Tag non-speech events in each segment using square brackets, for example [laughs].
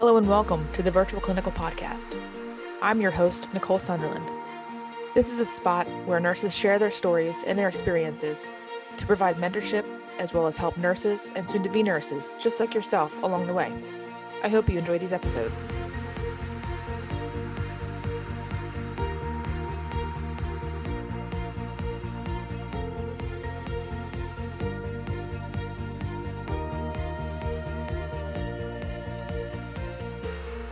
Hello and welcome to the Virtual Clinical Podcast. I'm your host, Nicole Sunderland. This is a spot where nurses share their stories and their experiences to provide mentorship as well as help nurses and soon to be nurses, just like yourself, along the way. I hope you enjoy these episodes.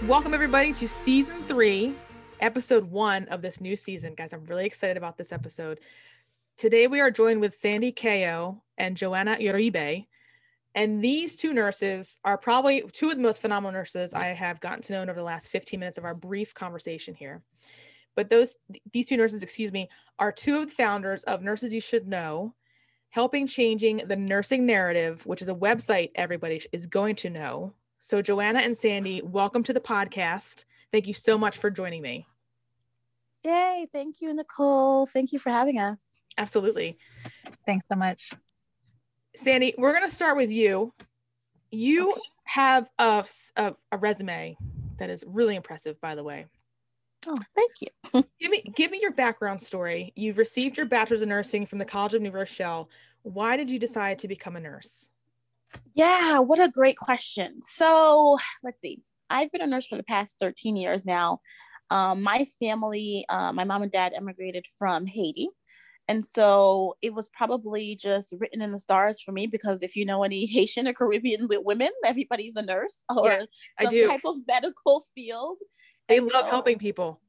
Welcome, everybody, to season three, episode one of this new season. Guys, I'm really excited about this episode. Today, we are joined with Sandy Cayo and Joanna Uribe. And these two nurses are probably two of the most phenomenal nurses I have gotten to know over the last 15 minutes of our brief conversation here. But those these two nurses, excuse me, are two of the founders of Nurses You Should Know, helping changing the nursing narrative, which is a website everybody is going to know so, Joanna and Sandy, welcome to the podcast. Thank you so much for joining me. Yay. Thank you, Nicole. Thank you for having us. Absolutely. Thanks so much. Sandy, we're going to start with you. You okay. have a, a, a, resume that is really impressive, by the way. Oh, thank you. [laughs] give me give me your background story. You've received your bachelor's in nursing from the College of New Rochelle. Why did you decide to become a nurse? Yeah, what a great question. So let's see. I've been a nurse for the past 13 years now. Um, my family, uh, my mom and dad emigrated from Haiti. And so it was probably just written in the stars for me because if you know any [laughs] Haitian or Caribbean women, everybody's a nurse or yeah, some type of medical field. They and love so, helping people.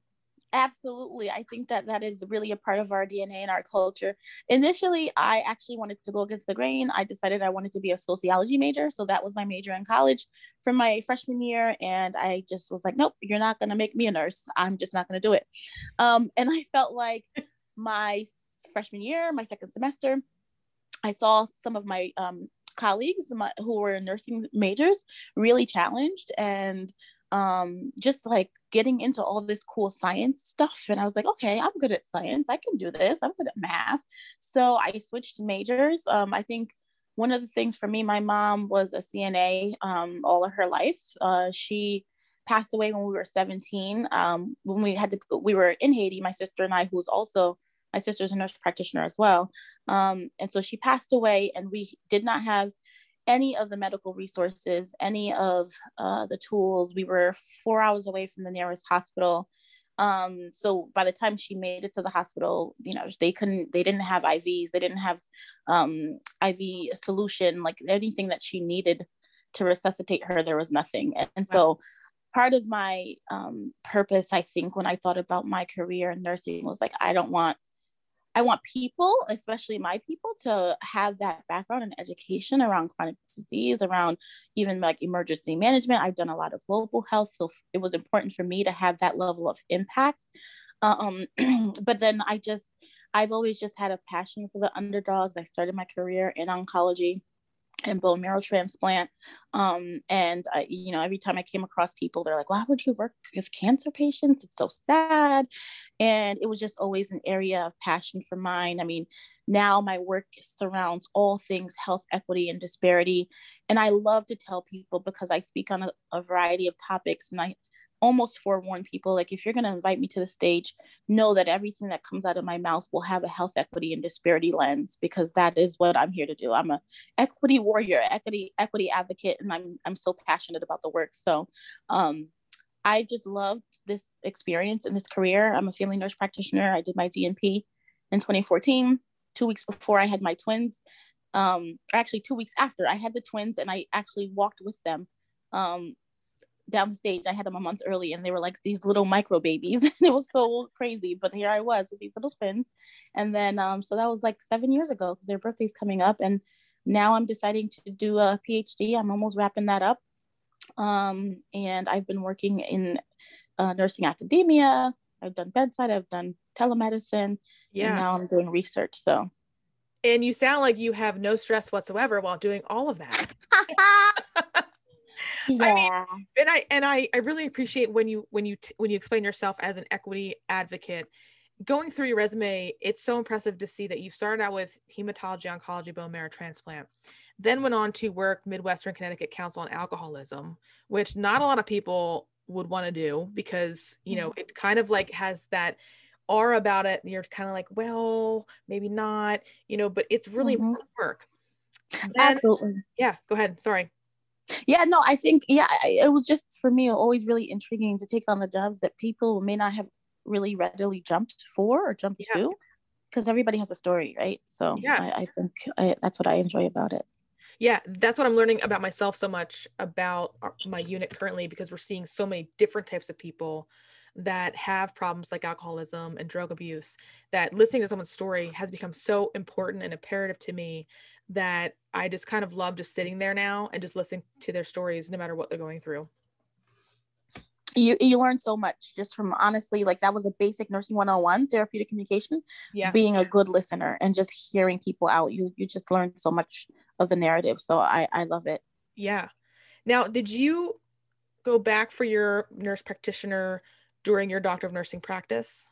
Absolutely. I think that that is really a part of our DNA and our culture. Initially, I actually wanted to go against the grain. I decided I wanted to be a sociology major. So that was my major in college for my freshman year. And I just was like, nope, you're not going to make me a nurse. I'm just not going to do it. Um, and I felt like my freshman year, my second semester, I saw some of my um, colleagues my, who were nursing majors really challenged and um, just like getting into all this cool science stuff. And I was like, okay, I'm good at science. I can do this. I'm good at math. So I switched majors. Um, I think one of the things for me, my mom was a CNA um, all of her life. Uh, she passed away when we were 17. Um, when we had to, we were in Haiti, my sister and I, who's also my sister's a nurse practitioner as well. Um, and so she passed away, and we did not have any of the medical resources, any of uh, the tools. We were four hours away from the nearest hospital. Um, so by the time she made it to the hospital, you know, they couldn't, they didn't have IVs, they didn't have um, IV solution, like anything that she needed to resuscitate her, there was nothing. And, and so part of my um, purpose, I think, when I thought about my career in nursing was like, I don't want I want people, especially my people, to have that background and education around chronic disease, around even like emergency management. I've done a lot of global health, so it was important for me to have that level of impact. Um, [clears throat] but then I just, I've always just had a passion for the underdogs. I started my career in oncology and bone marrow transplant. Um, and I, you know, every time I came across people, they're like, "Why would you work with cancer patients? It's so sad." And it was just always an area of passion for mine. I mean, now my work surrounds all things health equity and disparity, and I love to tell people because I speak on a, a variety of topics, and I almost forewarn people like if you're going to invite me to the stage know that everything that comes out of my mouth will have a health equity and disparity lens because that is what i'm here to do. I'm a equity warrior equity equity advocate and i'm i'm so passionate about the work. So um i just loved this experience and this career. I'm a family nurse practitioner. I did my dnp in 2014 two weeks before i had my twins. Um actually two weeks after i had the twins and i actually walked with them. Um down the stage. I had them a month early and they were like these little micro babies. [laughs] and it was so crazy. But here I was with these little twins. And then, um, so that was like seven years ago because their birthday's coming up. And now I'm deciding to do a PhD. I'm almost wrapping that up. Um, and I've been working in uh, nursing academia. I've done bedside, I've done telemedicine. Yeah. And now I'm doing research. So, and you sound like you have no stress whatsoever while doing all of that. [laughs] yeah. [laughs] I mean, and I and I I really appreciate when you when you t- when you explain yourself as an equity advocate. Going through your resume, it's so impressive to see that you started out with hematology, oncology, bone marrow transplant. then went on to work Midwestern Connecticut Council on Alcoholism, which not a lot of people would want to do because, you know, [laughs] it kind of like has that aura about it. You're kind of like, well, maybe not, you know, but it's really Mhm. work. Then- Absolutely. yeah, go ahead. Sorry. Yeah, no, I think yeah, it was just for me always really intriguing to take on the jobs that people may not have really readily jumped for or jumped Yeah. to, because everybody has a story, right? So Yeah. I, I think I, that's what I enjoy about it. Yeah, that's what I'm learning about myself so much about our- my unit currently because we're seeing so many different types of people that have problems like alcoholism and drug abuse that listening to someone's story has become so important and imperative to me that I just kind of love just sitting there now and just listening to their stories no matter what they're going through. You you learn so much just from honestly like that was a basic nursing 101 therapeutic communication Yeah. being a good listener and just hearing people out you you just learn so much of the narrative so I I love it. Yeah. Now, did you go back for your nurse practitioner during your doctor of nursing practice?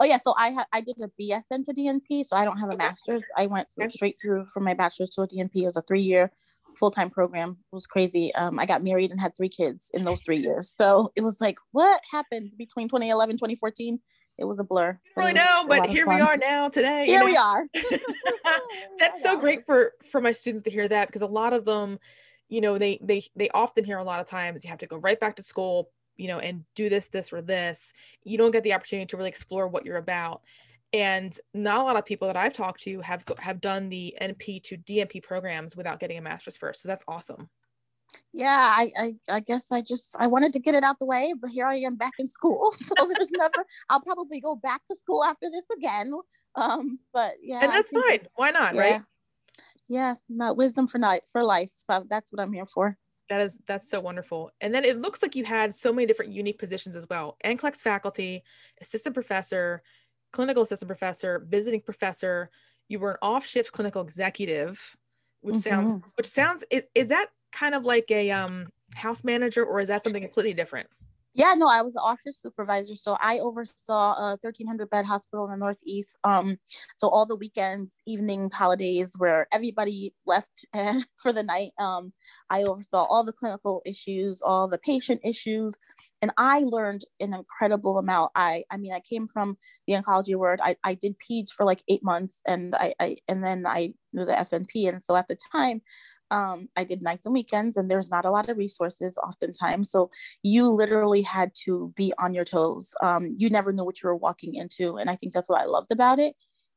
Oh yeah, so I had I did a BSN to DNP, so I don't have a master's. I went through- straight through from my bachelor's to a DNP. It was a three year full time program. It was crazy. Um, I got married and had three kids in those three years. So it was like, what happened between 2011 2014? It was a blur. I really know, but here we are now today. you Here know? we are. [laughs] [laughs] That's so great for for my students to hear that because a lot of them, you know, they they they often hear a lot of times you have to go right back to school, you know, and do this this or this. You don't get the opportunity to really explore what you're about. And not a lot of people that I've talked to have have done the NP to DNP programs without getting a master's first. So that's awesome. Yeah, I, I I guess I just I wanted to get it out the way, but here I am back in school. [laughs] So there's never I'll probably go back to school after this again. Um, but yeah, and that's fine. Why not, yeah. right? Yeah, not wisdom for night for life. So that's what I'm here for. That is that's so wonderful. And then it looks like you had so many different unique positions as well. NCLEX faculty, assistant professor, clinical assistant professor, visiting professor. You were an off-shift clinical executive, which sounds Mhm. which sounds is, is that kind of like a um house manager or is that something completely different? Yeah, no, I was the office supervisor, so I oversaw a 1,300 bed hospital in the Northeast. Um, so all the weekends, evenings, holidays, where everybody left [laughs] for the night, um, I oversaw all the clinical issues, all the patient issues, and I learned an incredible amount. I, I mean, I came from the oncology world. I, I did peds for like eight months, and I, I and then I was a FNP, and so at the time. Um, I did nights and weekends, and there's not a lot of resources oftentimes. So you literally had to be on your toes. Um, you never knew what you were walking into. And I think that's what I loved about it.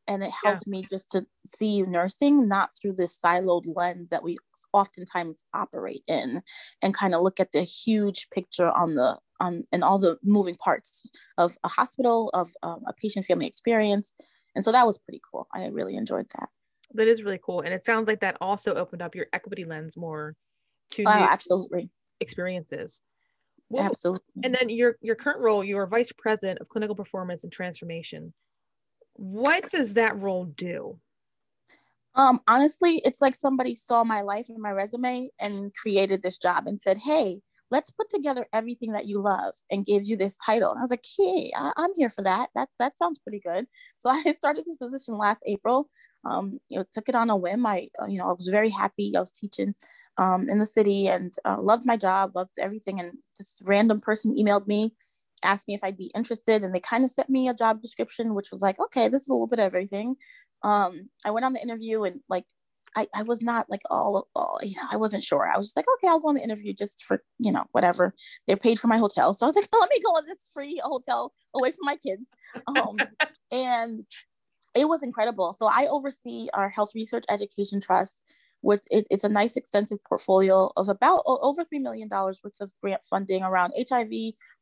And it Yeah. helped me just to see nursing not through this siloed lens that we oftentimes operate in and kind of look at the huge picture on the on and all the moving parts of a hospital of um, a patient family experience and so that was pretty cool i really enjoyed that That is really cool. And it sounds like that also opened up your equity lens more to oh, absolutely experiences. What- absolutely And then your your current role, you are vice president of clinical performance and transformation. What does that role do? Um, honestly, it's like somebody saw my life and my resume and created this job and said, "Hey, let's put together everything that you love and gave you this title." And I was like, "Hey, I- I'm here for that. That that sounds pretty good." So [laughs] I started this position last April. Um, you know, took it on a whim. I, uh, you know, I was very happy. I was teaching um, in the city and uh, loved my job, loved everything. And this random person emailed me, asked me if I'd be interested, and they kind of sent me a job description, which was like, "Okay, this is a little bit of everything." um i went on the interview and like i i was not like all, all you know i wasn't sure i was just like okay i'll go on the interview just for you know whatever they paid for my hotel so i was like [laughs] let me go on this free hotel away from my kids um [laughs] and it was incredible so i oversee our health research education trust with it, it's a nice extensive portfolio of about over $3 million worth of grant funding around hiv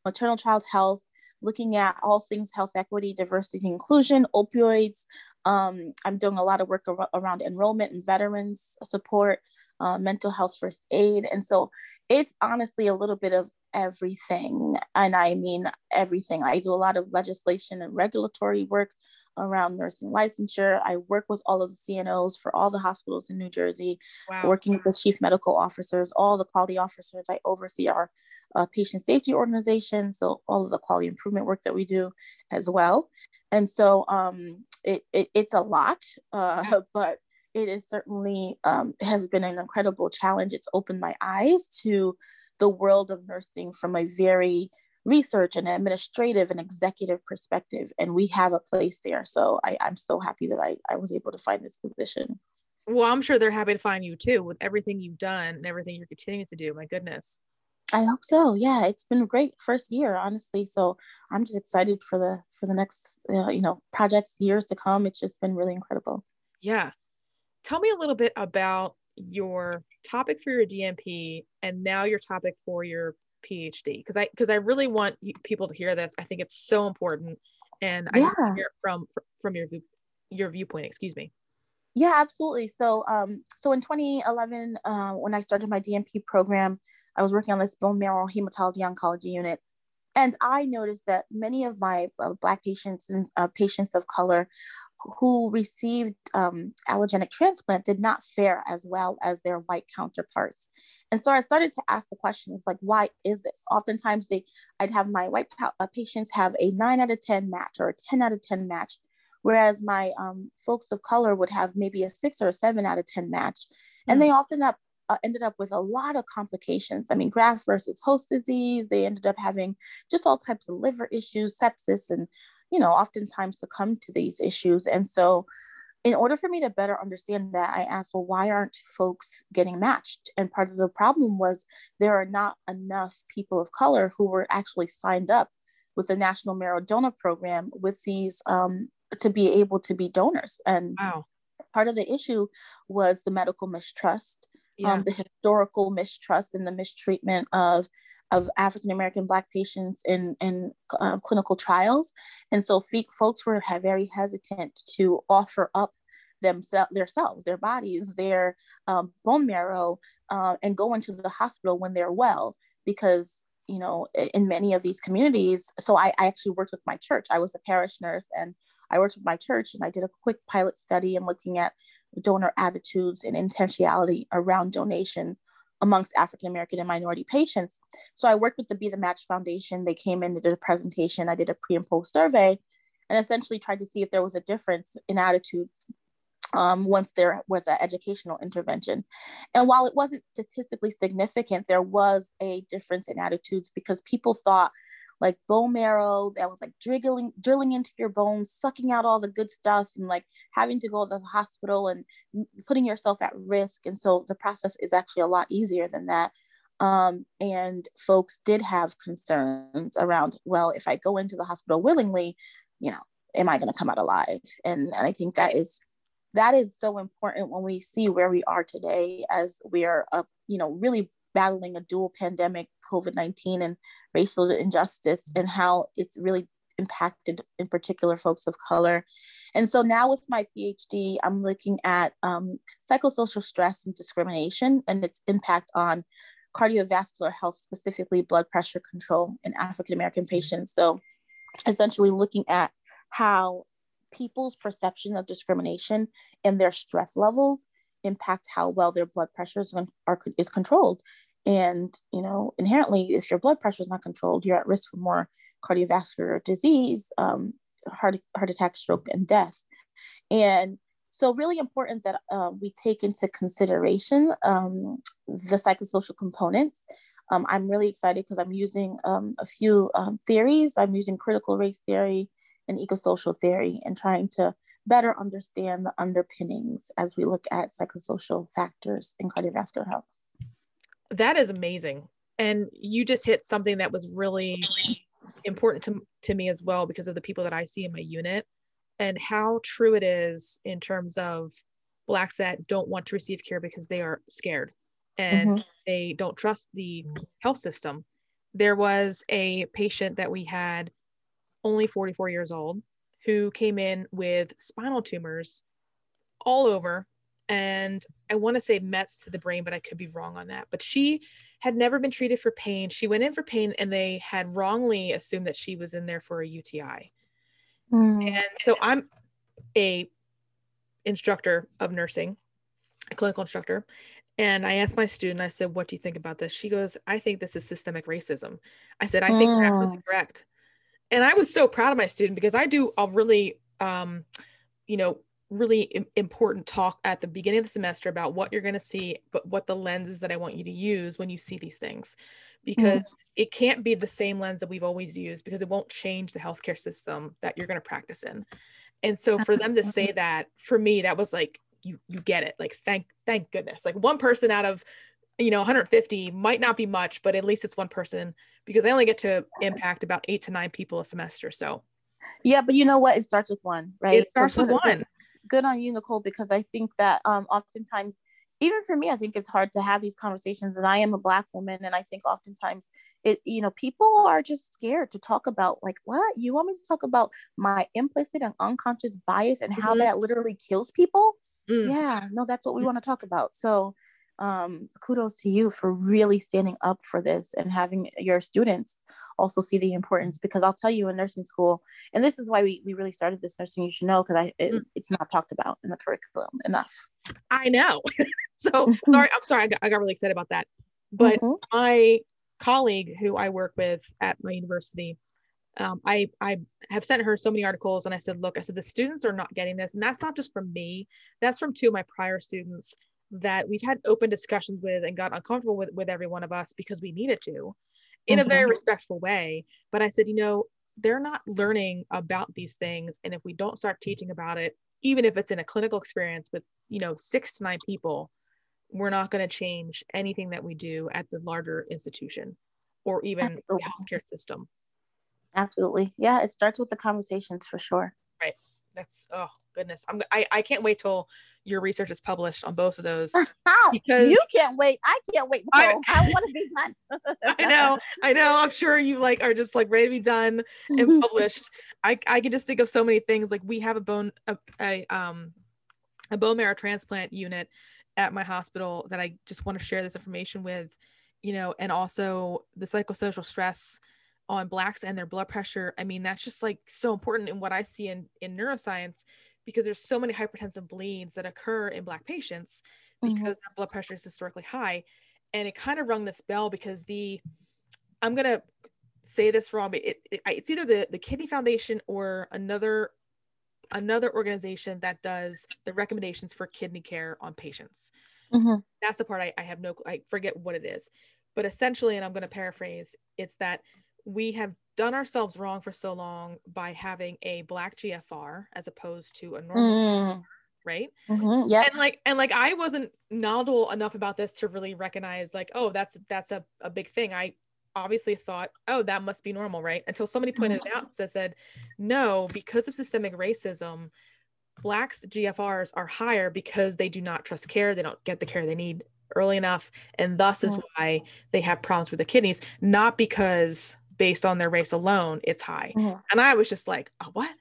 maternal child health looking at all things health equity diversity inclusion opioids um, I'm doing a lot of work ar- around enrollment and veterans support, uh, mental health first aid. And so it's honestly a little bit of everything. And I mean everything. I do a lot of legislation and regulatory work around nursing licensure. I work with all of the CNOs for all the hospitals in New Jersey, Wow. working with the chief medical officers, all the quality officers. I oversee our uh, patient safety organization. So all of the quality improvement work that we do as well. And so um, it, it, it's a lot, uh, [laughs] but it is certainly um, has been an incredible challenge. It's opened my eyes to the world of nursing from a very research and administrative and executive perspective. And we have a place there. So I, I'm so happy that I, I was able to find this position. Well, I'm sure they're happy to find you too with everything you've done and everything you're continuing to do. My goodness. I hope so. Yeah, it's been a great first year, honestly. So I'm just excited for the for the next uh, you know projects years to come. It's just been really incredible. Yeah, tell me a little bit about your topic for your DNP and now your topic for your PhD because I because I really want people to hear this. I think it's so important, and yeah. I hear from from your your viewpoint. Excuse me. Yeah, absolutely. So, um, so in 2011, uh, when I started my DNP program, I was working on this bone marrow hematology oncology unit, and I noticed that many of my uh, Black patients and uh, patients of color who received um, allogenic transplant did not fare as well as their white counterparts. And so I started to ask the questions like, why is this? Oftentimes they, I'd have my white pa- uh, patients have a nine out of 10 match or a 10 out of 10 match, whereas my um, folks of color would have maybe a six or a seven out of 10 match. And they often up, uh, ended up with a lot of complications. I mean, graft versus host disease. They ended up having just all types of liver issues, sepsis, and you know, oftentimes succumb to these issues. And so, in order for me to better understand that, I asked, well, why aren't folks getting matched? And part of the problem was there are not enough people of color who were actually signed up with the National Marrow Donor Program with these um, to be able to be donors. And wow. part of the issue was the medical mistrust, yeah. um, the historical mistrust, and the mistreatment of of African American Black patients in, in uh, clinical trials. And so folks were very hesitant to offer up themselves, themselves, their bodies, their um, bone marrow, uh, and go into the hospital when they're well, because you know, in many of these communities. So I, I actually worked with my church. I was a parish nurse, and I worked with my church, and I did a quick pilot study and looking at donor attitudes and intentionality around donation amongst African American and minority patients. So I worked with the Be the Match Foundation. They came in and did a presentation. I did a pre and post survey and essentially tried to see if there was a difference in attitudes um, once there was an educational intervention. And while it wasn't statistically significant, there was a difference in attitudes because people thought like bone marrow that was like drilling drilling into your bones sucking out all the good stuff and like having to go to the hospital and putting yourself at risk. And so the process is actually a lot easier than that. Um, and folks did have concerns around well if i go into the hospital willingly you know am i going to come out alive? And, and i think that is that is so important when we see where we are today as we are uh, you know really battling a dual pandemic, COVID 19 and racial injustice, and how it's really impacted, in particular, folks of color. And so now with my PhD, I'm looking at um, psychosocial stress and discrimination and its impact on cardiovascular health, specifically blood pressure control in African American patients. So essentially looking at how people's perception of discrimination and their stress levels impact how well their blood pressures are, is controlled and, you know, inherently, if your blood pressure is not controlled, you're at risk for more cardiovascular disease, um, heart, heart attack, stroke, and death. And so, really important that uh, we take into consideration um, the psychosocial components. Um, I'm really excited because I'm using um, a few um, theories. I'm using critical race theory and ecosocial theory and trying to better understand the underpinnings as we look at psychosocial factors in cardiovascular health that is amazing and you just hit something that was really important to, to me as well because of the people that i see in my unit and how true it is in terms of blacks that don't want to receive care because they are scared and mm-hmm. they don't trust the health system there was a patient that we had only 44 years old who came in with spinal tumors all over and I want to say Mets to the brain, but I could be wrong on that. But she had never been treated for pain. She went in for pain and they had wrongly assumed that she was in there for a UTI. Mm. And so I'm a instructor of nursing, a clinical instructor. And I asked my student, I said, what do you think about this? She goes, I think this is systemic racism. I said, I think mm. absolutely correct. And I was so proud of my student because I do a really, um, you know, really important talk at the beginning of the semester about what you're going to see, but what the lenses that I want you to use when you see these things, because mm-hmm. it can't be the same lens that we've always used because it won't change the healthcare system that you're going to practice in. And so for them to say that, for me, that was like, you you get it. Like thank thank goodness. Like one person out of you know 150 might not be much, but at least it's one person because I only get to impact about eight to nine people a semester. So yeah, but you know what? It starts with one, right? It starts so with one good on you, Nicole, because I think that um, oftentimes, even for me, I think it's hard to have these conversations. And I am a Black woman, and I think oftentimes it, you know, people are just scared to talk about like, what you want me to talk about my implicit and unconscious bias and how mm-hmm. that literally kills people? Mm. Yeah, no, that's what we mm. want to talk about. So, um, kudos to you for really standing up for this and having your students also see the importance because I'll tell you in nursing school, and this is why we, we really started this nursing you should know because I it, mm. it's not talked about in the curriculum enough. I know. [laughs] so [laughs] sorry, I'm sorry, I got, I got really excited about that. But mm-hmm. my colleague who I work with at my university, um, I I have sent her so many articles, and I said, look, I said the students are not getting this, and that's not just from me. That's from two of my prior students that we've had open discussions with and got uncomfortable with with every one of us because we needed to in mm-hmm. a very mm-hmm. respectful way. But I said, you know, they're not learning about these things. And if we don't start teaching about it, even if it's in a clinical experience with, you know, six to nine people, we're not going to change anything that we do at the larger institution or even Absolutely. the healthcare system. Absolutely. Yeah, it starts with the conversations for sure. Right. That's oh goodness. I'm I, I can't wait till your research is published on both of those. How? because you can't wait. I can't wait. I, I want to be done. [laughs] I know. I know. I'm sure you like are just like ready to be done and published. I I can just think of so many things. Like we have a bone a, a um a bone marrow transplant unit at my hospital that I just want to share this information with, you know, and also the psychosocial stress on blacks and their blood pressure. I mean, that's just like so important in what I see in in neuroscience because there's so many hypertensive bleeds that occur in black patients because mm-hmm. their blood pressure is historically high and it kind of rung this bell because the i'm going to say this wrong but it, it, it's either the, the kidney foundation or another another organization that does the recommendations for kidney care on patients mm-hmm. that's the part I, I have no i forget what it is but essentially and i'm going to paraphrase it's that we have done ourselves wrong for so long by having a black GFR as opposed to a normal mm. right? Mm-hmm, yeah. And like and like I wasn't knowledgeable enough about this to really recognize like, oh, that's that's a, a big thing. I obviously thought, oh, that must be normal, right? Until somebody pointed mm-hmm. it out that said, no, because of systemic racism, blacks GFRs are higher because they do not trust care, they don't get the care they need early enough, and thus is why they have problems with the kidneys, not because based on their race alone, it's high. Mm-hmm. And I was just like, oh, what?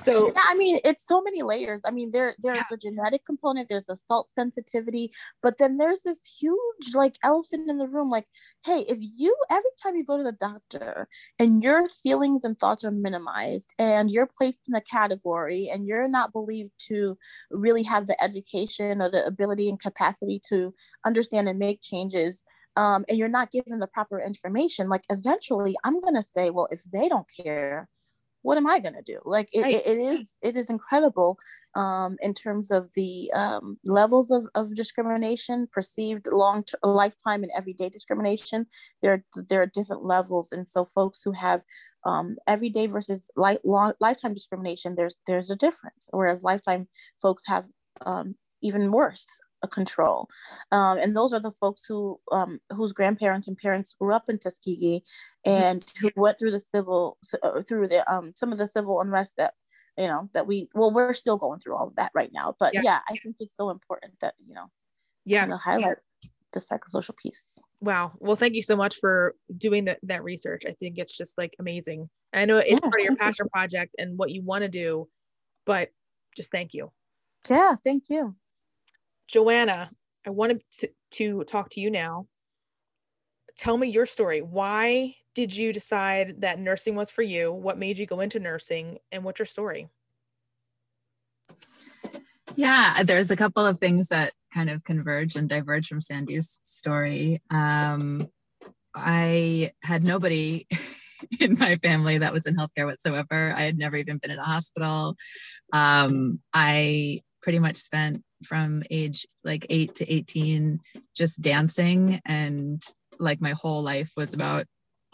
So yeah, I mean, it's so many layers. I mean, there there's yeah. the genetic component, there's a salt sensitivity, but then there's this huge like elephant in the room. Like, hey, if you every time you go to the doctor and your feelings and thoughts are minimized and you're placed in a category and you're not believed to really have the education or the ability and capacity to understand and make changes, um, and you're not given the proper information, like eventually I'm gonna say, well, if they don't care, what am I gonna do? Like it, right. it, it is it is incredible um, in terms of the um, levels of, of discrimination, perceived long t- lifetime and everyday discrimination. There there are different levels, and so folks who have um, everyday versus life, long, lifetime discrimination, there's there's a difference. Whereas lifetime folks have um, even worse control. Um, and those are the folks who um, whose grandparents and parents grew up in Tuskegee and who went through the civil uh, through the um, some of the civil unrest that you know that we well we're still going through all of that right now. But yeah, yeah I think it's so important that you know yeah you know, highlight the psychosocial piece. Wow. Well, thank you so much for doing that that research. I think it's just like amazing. I know it's yeah, part of your passion you. project and what you want to do, but just thank you. Yeah, thank you. Joanna, I wanted to, to talk to you now. Tell me your story. Why did you decide that nursing was for you? What made you go into nursing? And what's your story? Yeah, there's a couple of things that kind of converge and diverge from Sandy's story. Um, I had nobody [laughs] in my family that was in healthcare whatsoever. I had never even been in a hospital. Um, I pretty much spent from age like eight to 18 just dancing and like my whole life was about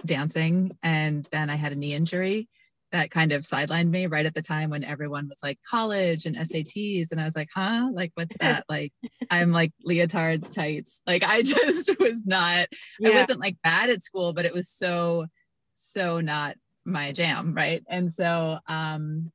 dancing and then i had a knee injury that kind of sidelined me right at the time when everyone was like college and SATs. And I was like, huh? Like, what's that? [laughs] Like, I'm like leotards, tights. Like, I [laughs] just was not, yeah. I wasn't like bad at school, but it was so, so not my jam. Right. And so um,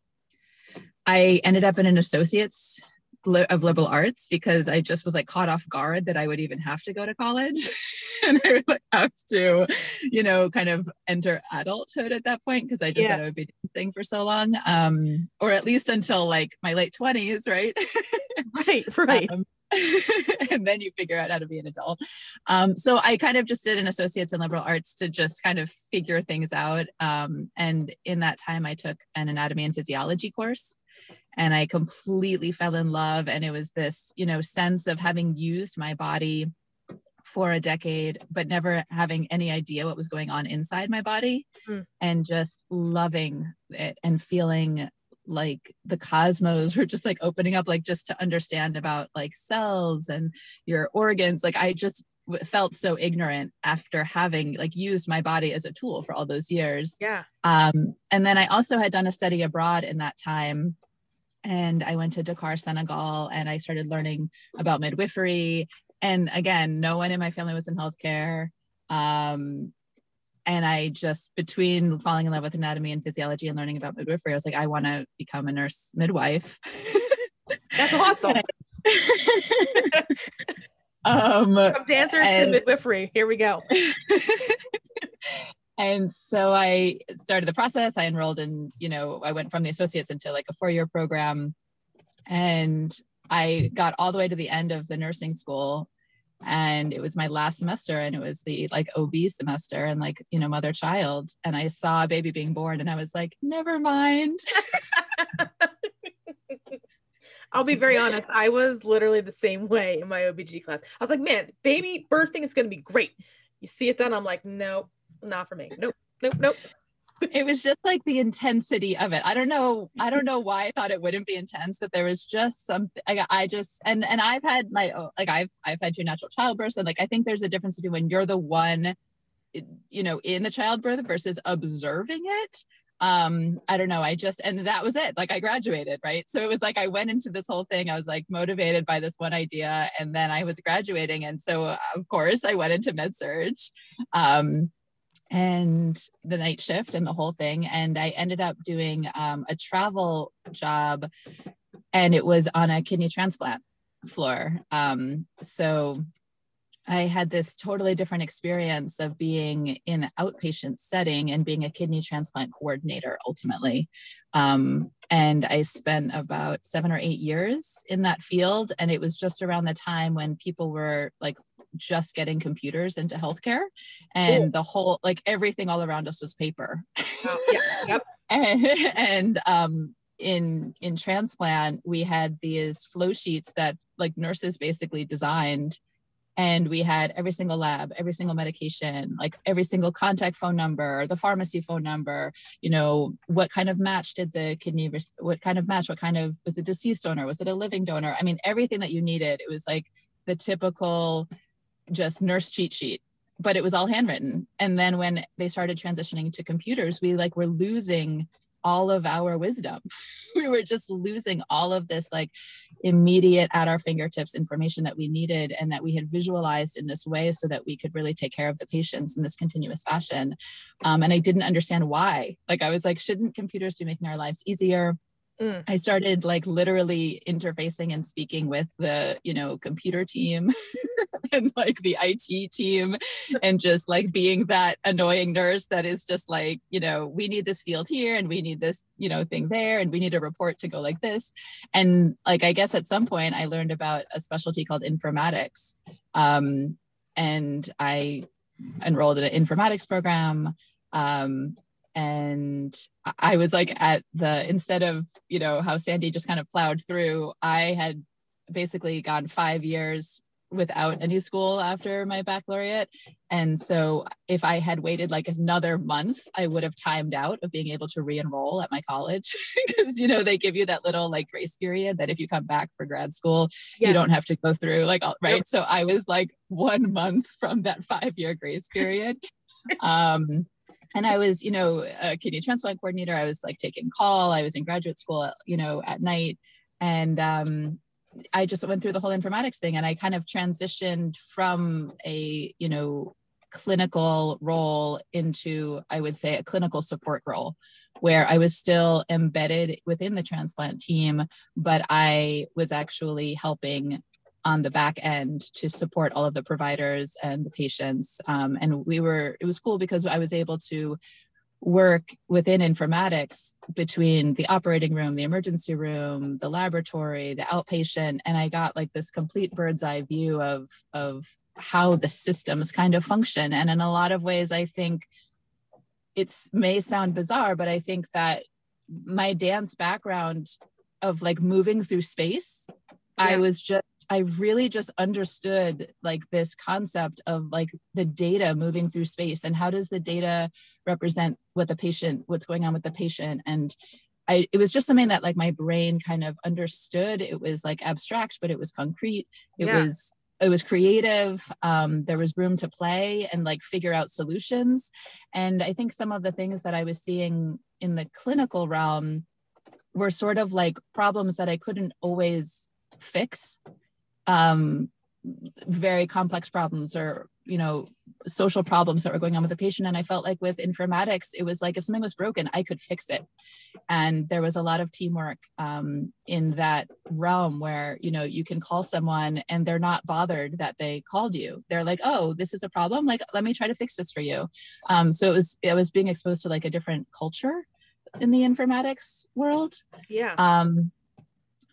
I ended up in an associate's of liberal arts because I just was like caught off guard that I would even have to go to college [laughs] and I would like have to, you know, kind of enter adulthood at that point because I just yeah. thought I would be thing for so long, um, or at least until like my late twenties, right? [laughs] right, right. Um, [laughs] and then you figure out how to be an adult. Um, so I kind of just did an associates in liberal arts to just kind of figure things out. Um, and in that time, I took an anatomy and physiology course and I completely fell in love. And it was this, you know, sense of having used my body for a decade, but never having any idea what was going on inside my body mm. and just loving it and feeling like the cosmos [laughs] were just like opening up, like just to understand about like cells and your organs. Like I just felt so ignorant after having like used my body as a tool for all those years. Yeah. Um, and then I also had done a study abroad in that time and I went to Dakar, Senegal, and I started learning about midwifery. And again, no one in my family was in healthcare. Um, and I just, between falling in love with anatomy and physiology and learning about midwifery, I was like, I want to become a nurse midwife. That's [laughs] awesome. [laughs] um, From dancer to midwifery. Here we go. [laughs] and so i started the process i enrolled in you know i went from the associates into like a four year program and i got all the way to the end of the nursing school and it was my last semester and it was the like ob semester and like you know mother child and i saw a baby being born and i was like never mind [laughs] I'll be very honest. I was literally the same way in my OBG class. I was like, man, baby birthing is going to be great. You see it done. I'm like, nope, not for me. Nope, nope, nope. it was just like the intensity of it. I don't know. I don't know why I thought it wouldn't be intense, but there was just something. I, I just and and I've had my like I've I've had two natural childbirths, and like I think there's a difference between when you're the one, you know, in the childbirth versus observing it. Um, I don't know. I just and that was it. Like I graduated, right? So it was like I went into this whole thing. I was like motivated by this one idea, and then I was graduating, and so of course I went into med surg Um, and the night shift and the whole thing. And I ended up doing um, a travel job, and it was on a kidney transplant floor. Um, so I had this totally different experience of being in an outpatient setting and being a kidney transplant coordinator ultimately. Um, and I spent about seven or eight years in that field. And it was just around the time when people were like just getting computers into healthcare and Ooh. the whole like everything all around us was paper. Oh, [laughs] yeah, yep. and, and um in in transplant we had these flow sheets that like nurses basically designed. And we had every single lab every single medication like every single contact phone number the pharmacy phone number you know what kind of match did the kidney what kind of match what kind of was it deceased donor? Was it a living donor? I mean everything that you needed. It was like the typical just nurse cheat sheet but it was all handwritten. And then when they started transitioning to computers we like were losing all of our wisdom. [laughs] We were just losing all of this like immediate at our fingertips information that we needed and that we had visualized in this way so that we could really take care of the patients in this continuous fashion. Um, and i didn't understand why. Like i was like shouldn't computers be making our lives easier Mm. I started like literally interfacing and speaking with the, you know, computer team [laughs] and like the IT team [laughs] and just like being that annoying nurse that is just like, you know, we need this field here and we need this, you know, thing there and we need a report to go like this. And like, I guess at some point I learned about a specialty called informatics. Um, and I enrolled in an informatics program. Um, and i was like at the instead of you know how sandy just kind of plowed through i had basically gone five years without any school after my baccalaureate. And so if I had waited like another month, I would have timed out of being able to re-enroll at my college [laughs] because you know they give you that little like grace period that if you come back for grad school, you don't have to go through like all, right. Yep. So I was like one month from that five-year grace period. [laughs] um and I was, you know, a kidney transplant coordinator. I was like taking call. I was in graduate school, you know, at night. And um, I just went through the whole informatics thing and I kind of transitioned from a, you know, clinical role into, I would say, a clinical support role where I was still embedded within the transplant team, but I was actually helping on the back end to support all of the providers and the patients. Um, and we were, it was cool because I was able to work within informatics between the operating room, the emergency room, the laboratory, the outpatient, and I got like this complete bird's eye view of of how the systems kind of function. And in a lot of ways, I think it's may sound bizarre, but I think that my dance background of like moving through space, yeah. I was just I really just understood like this concept of like the data moving through space and how does the data represent what the patient, what's going on with the patient. And I, it was just something that like my brain kind of understood. It was like abstract, but it was concrete. It yeah. was it was creative um, there was room to play and like figure out solutions and i think some of the things that i was seeing in the clinical realm were sort of like problems that i couldn't always fix um, very complex problems or you know social problems that were going on with the patient. And i felt like with informatics it was like if something was broken i could fix it. And there was a lot of teamwork um, in that realm where you know you can call someone and they're not bothered that they called you. They're like oh this is a problem. Like let me try to fix this for you. Um, so it was it was being exposed to like a different culture in the informatics world. Yeah. Um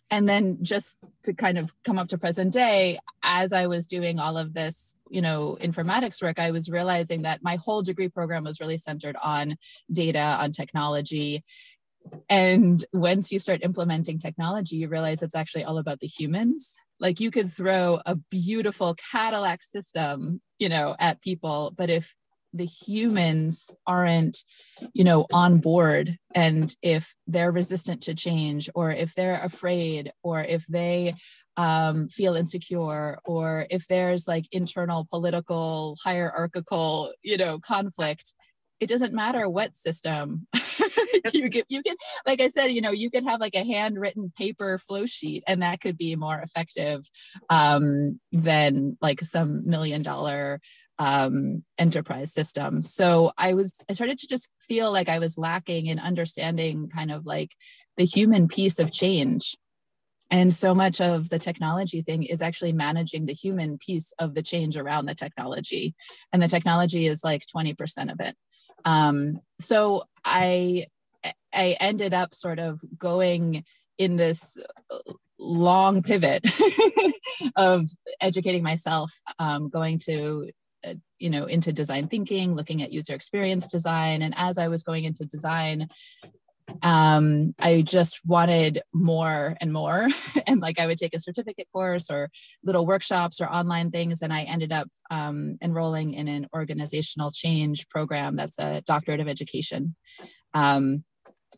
and then just to kind of come up to present day as i was doing all of this you know informatics work i was realizing that my whole degree program was really centered on data on technology. And once you start implementing technology you realize it's actually all about the humans. Like you could throw a beautiful cadillac system you know at people but if the humans aren't you know on board. And if they're resistant to change or if they're afraid or if they um, feel insecure or if there's like internal political hierarchical you know conflict it doesn't matter what system [laughs] you get you can like i said you know you could have like a handwritten paper flow sheet and that could be more effective um, than like some million dollar um, enterprise system. So I was, I started to just feel like I was lacking in understanding kind of like the human piece of change. And so much of the technology thing is actually managing the human piece of the change around the technology. And the technology is like 20% of it. Um, so I, I ended up sort of going in this long pivot [laughs] of educating myself, um, going to you know into design thinking looking at user experience design. And as i was going into design um, i just wanted more and more. [laughs] And like i would take a certificate course or little workshops or online things. And i ended up um, enrolling in an organizational change program that's a doctorate of education. Um,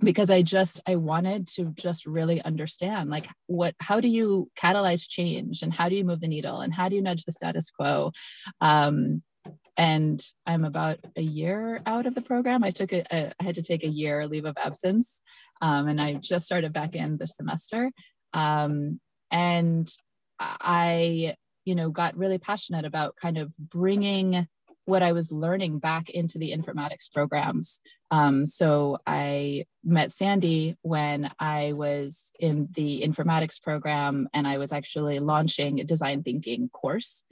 because i just i wanted to just really understand like what how do you catalyze change and how do you move the needle and how do you nudge the status quo? Um, and i'm about a year out of the program. I took a, a I had to take a year leave of absence um, and i just started back in this semester. Um, and i you know got really passionate about kind of bringing what I was learning back into the informatics programs. Um, so I met Sandy when I was in the informatics program and I was actually launching a design thinking course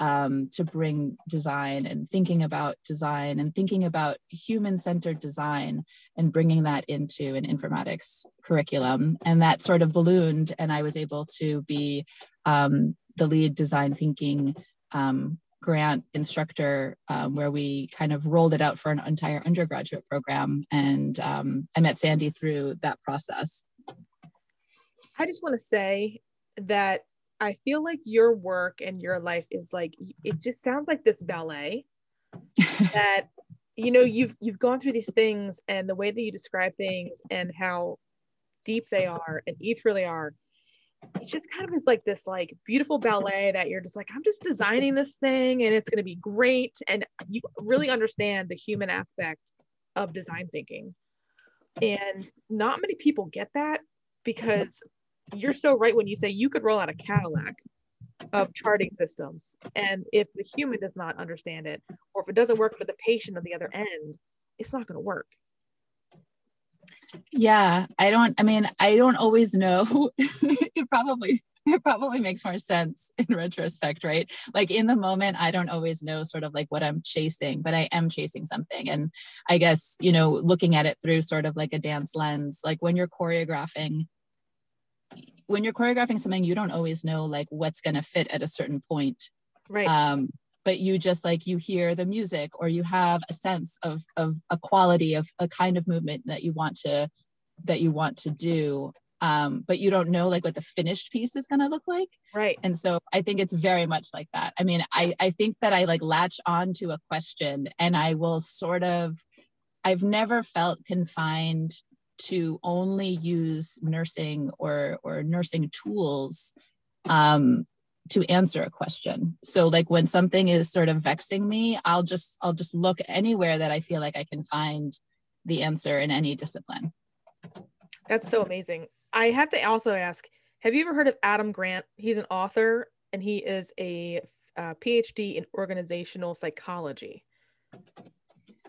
um, to bring design and thinking about design and thinking about human centered design and bringing that into an informatics curriculum. And that sort of ballooned, and I was able to be um, the lead design thinking um, grant instructor um, where we kind of rolled it out for an entire undergraduate program. And um, I met Sandy through that process. I just want to say that I feel like your work and your life is like it just sounds like this ballet [laughs] that you know you've you've gone through these things and the way that you describe things and how deep they are and ethereal they are it just kind of is like this like beautiful ballet that you're just like i'm just designing this thing and it's going to be great. And you really understand the human aspect of design thinking. And not many people get that because you're so right when you say you could roll out a cadillac of charting systems and if the human does not understand it or if it doesn't work for the patient on the other end it's not going to work yeah i don't i mean i don't always know. [laughs] It probably it probably makes more sense in retrospect right? Like in the moment i don't always know sort of like what i'm chasing but i am chasing something. And i guess you know looking at it through sort of like a dance lens like when you're choreographing when you're choreographing something you don't always know like what's going to fit at a certain point. Right. Um but you just like you hear the music or you have a sense of of a quality of a kind of movement that you want to that you want to do um, but you don't know like what the finished piece is going to look like. Right. And so i think it's very much like that. I mean i i think that i like latch on to a question and i will sort of i've never felt confined to only use nursing or or nursing tools um to answer a question. So like when something is sort of vexing me i'll just i'll just look anywhere that i feel like i can find the answer in any discipline. That's so amazing. I have to also ask have you ever heard of adam grant? He's an author and he is a uh, phd in organizational psychology.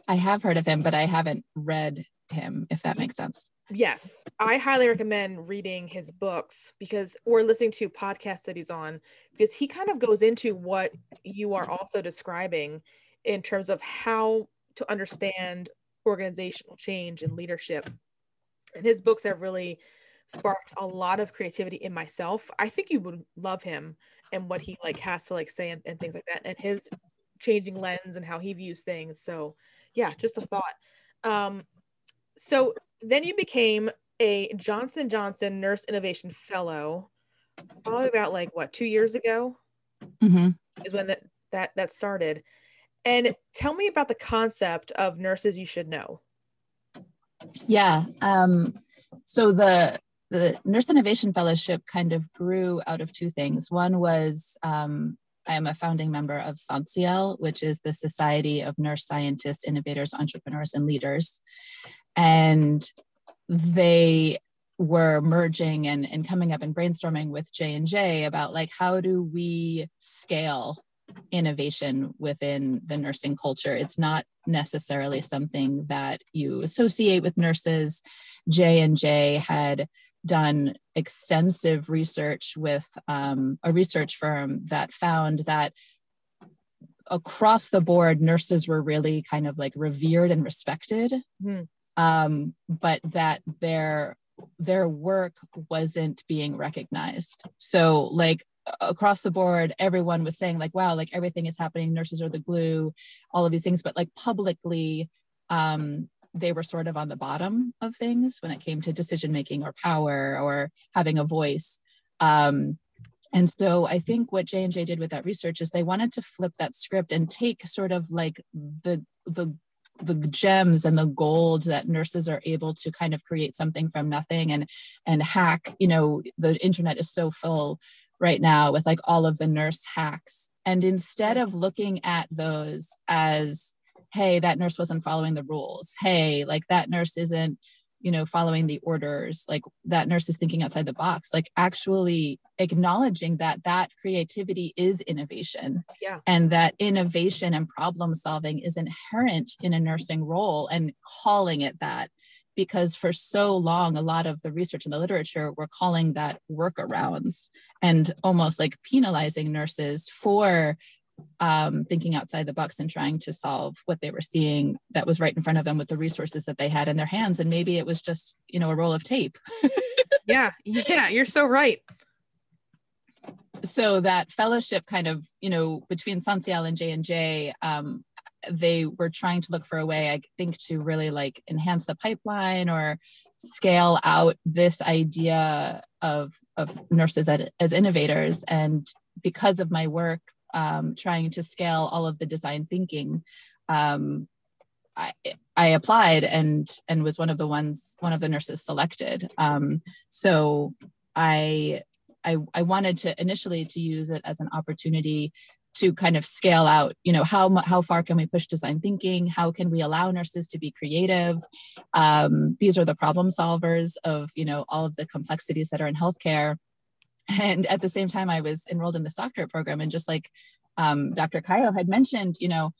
I have heard of him but i haven't read him if that makes sense yes i highly recommend reading his books because or listening to podcasts that he's on because he kind of goes into what you are also describing in terms of how to understand organizational change and leadership. And his books have really sparked a lot of creativity in myself. I think you would love him and what he like has to like say and, and things like that and his changing lens and how he views things. So yeah just a thought. Um so then you became a Johnson Johnson Nurse Innovation Fellow, probably about like what two years ago mm-hmm. is when that that that started. And tell me about the concept of nurses you should know. Yeah. Um, so the the Nurse Innovation Fellowship kind of grew out of two things. One was um, I am a founding member of SONSIEL, which is the Society of Nurse Scientists, Innovators, Entrepreneurs, and Leaders and they were merging and, and coming up and brainstorming with j&j about like how do we scale innovation within the nursing culture? It's not necessarily something that you associate with nurses. J&j had done extensive research with um, a research firm that found that across the board nurses were really kind of like revered and respected. Mm um, but that their their work wasn't being recognized. So like across the board, everyone was saying like, wow, like everything is happening. Nurses are the glue, all of these things. But like publicly, um, they were sort of on the bottom of things when it came to decision making or power or having a voice. Um, and so I think what J and J did with that research is they wanted to flip that script and take sort of like the the the gems and the gold that nurses are able to kind of create something from nothing and and hack you know the internet is so full right now with like all of the nurse hacks. And instead of looking at those as hey that nurse wasn't following the rules. Hey like that nurse isn't you know following the orders like that nurse is thinking outside the box like actually acknowledging that that creativity is innovation. Yeah. And that innovation and problem solving is inherent in a nursing role and calling it that because for so long a lot of the research and the literature were calling that workarounds and almost like penalizing nurses for um, thinking outside the box and trying to solve what they were seeing that was right in front of them with the resources that they had in their hands. And maybe it was just, you know, a roll of tape. [laughs] yeah, yeah, you're so right. So that fellowship kind of, you know, between SONSIEL and J and J, um, they were trying to look for a way, I think, to really like enhance the pipeline or scale out this idea of of nurses at, as innovators. And because of my work um, trying to scale all of the design thinking, um, I, I applied and and was one of the ones one of the nurses selected. Um, so I, I I wanted to initially to use it as an opportunity to kind of scale out you know how how far can we push design thinking? How can we allow nurses to be creative? Um, these are the problem solvers of you know all of the complexities that are in healthcare and at the same time i was enrolled in this doctorate program and just like um, dr cayo had mentioned you know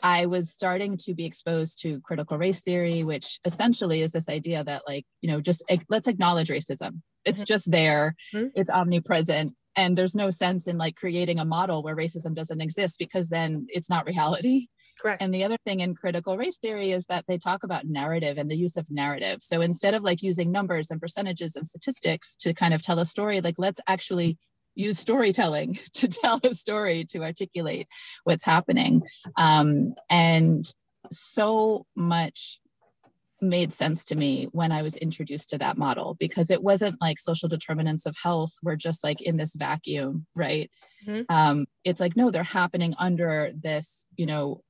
I was starting to be exposed to critical race theory, which essentially is this idea that, like, you know, just let's acknowledge racism. It's mm-hmm. just there, mm-hmm. it's omnipresent and there's no sense in like creating a model where racism doesn't exist because then it's not reality correct and the other thing in critical race theory is that they talk about narrative and the use of narrative so instead of like using numbers and percentages and statistics to kind of tell a story like let's actually use storytelling [laughs] to tell a story to articulate what's happening um, and so much made sense to me when I was introduced to that model because it wasn't like social determinants of health were just like in this vacuum, right? Mm-hmm. Um, it's like, no, they're happening under this, you know,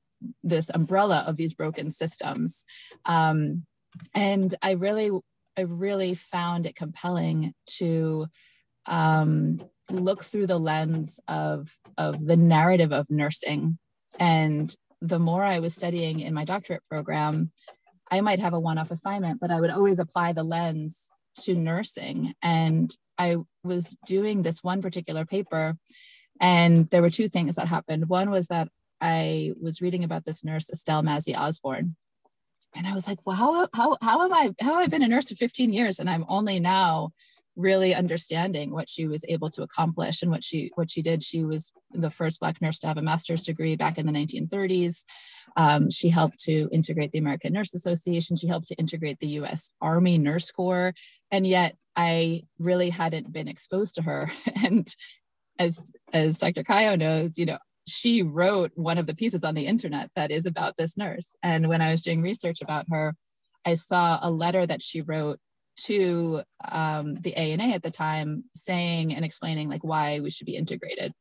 this umbrella of these broken systems. Um, and I really, I really found it compelling to um, look through the lens of, of the narrative of nursing. And the more I was studying in my doctorate program, I might have a one off assignment, but I would always apply the lens to nursing. And I was doing this one particular paper, and there were two things that happened. One was that I was reading about this nurse, Estelle Massey Osborne. And I was like, well, how, how, how am I, how have I been a nurse for 15 years? And I'm only now really understanding what she was able to accomplish and what she what she did. She was the first Black nurse to have a master's degree back in the 1930s. Um, she helped to integrate the American Nurse Association. She helped to integrate the U.S. Army Nurse Corps, and yet I really hadn't been exposed to her. [laughs] and as as Dr. Cayo knows, you know, she wrote one of the pieces on the internet that is about this nurse. And when I was doing research about her, I saw a letter that she wrote to um, the ANA at the time saying and explaining like why we should be integrated.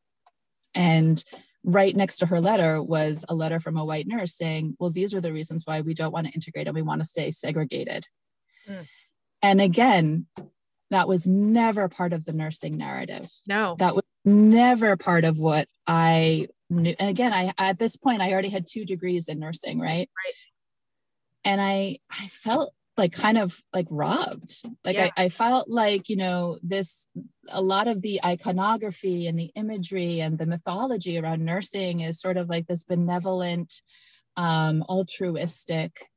And right next to her letter was a letter from a white nurse saying, well, these are the reasons why we don't want to integrate and we want to stay segregated. Mm. And again, that was never part of the nursing narrative. No. That was never part of what I knew. And again, I at this point I already had two degrees in nursing, right? Right. And I I felt like kind of like robbed like yeah. I, I felt like you know this a lot of the iconography and the imagery and the mythology around nursing is sort of like this benevolent um, altruistic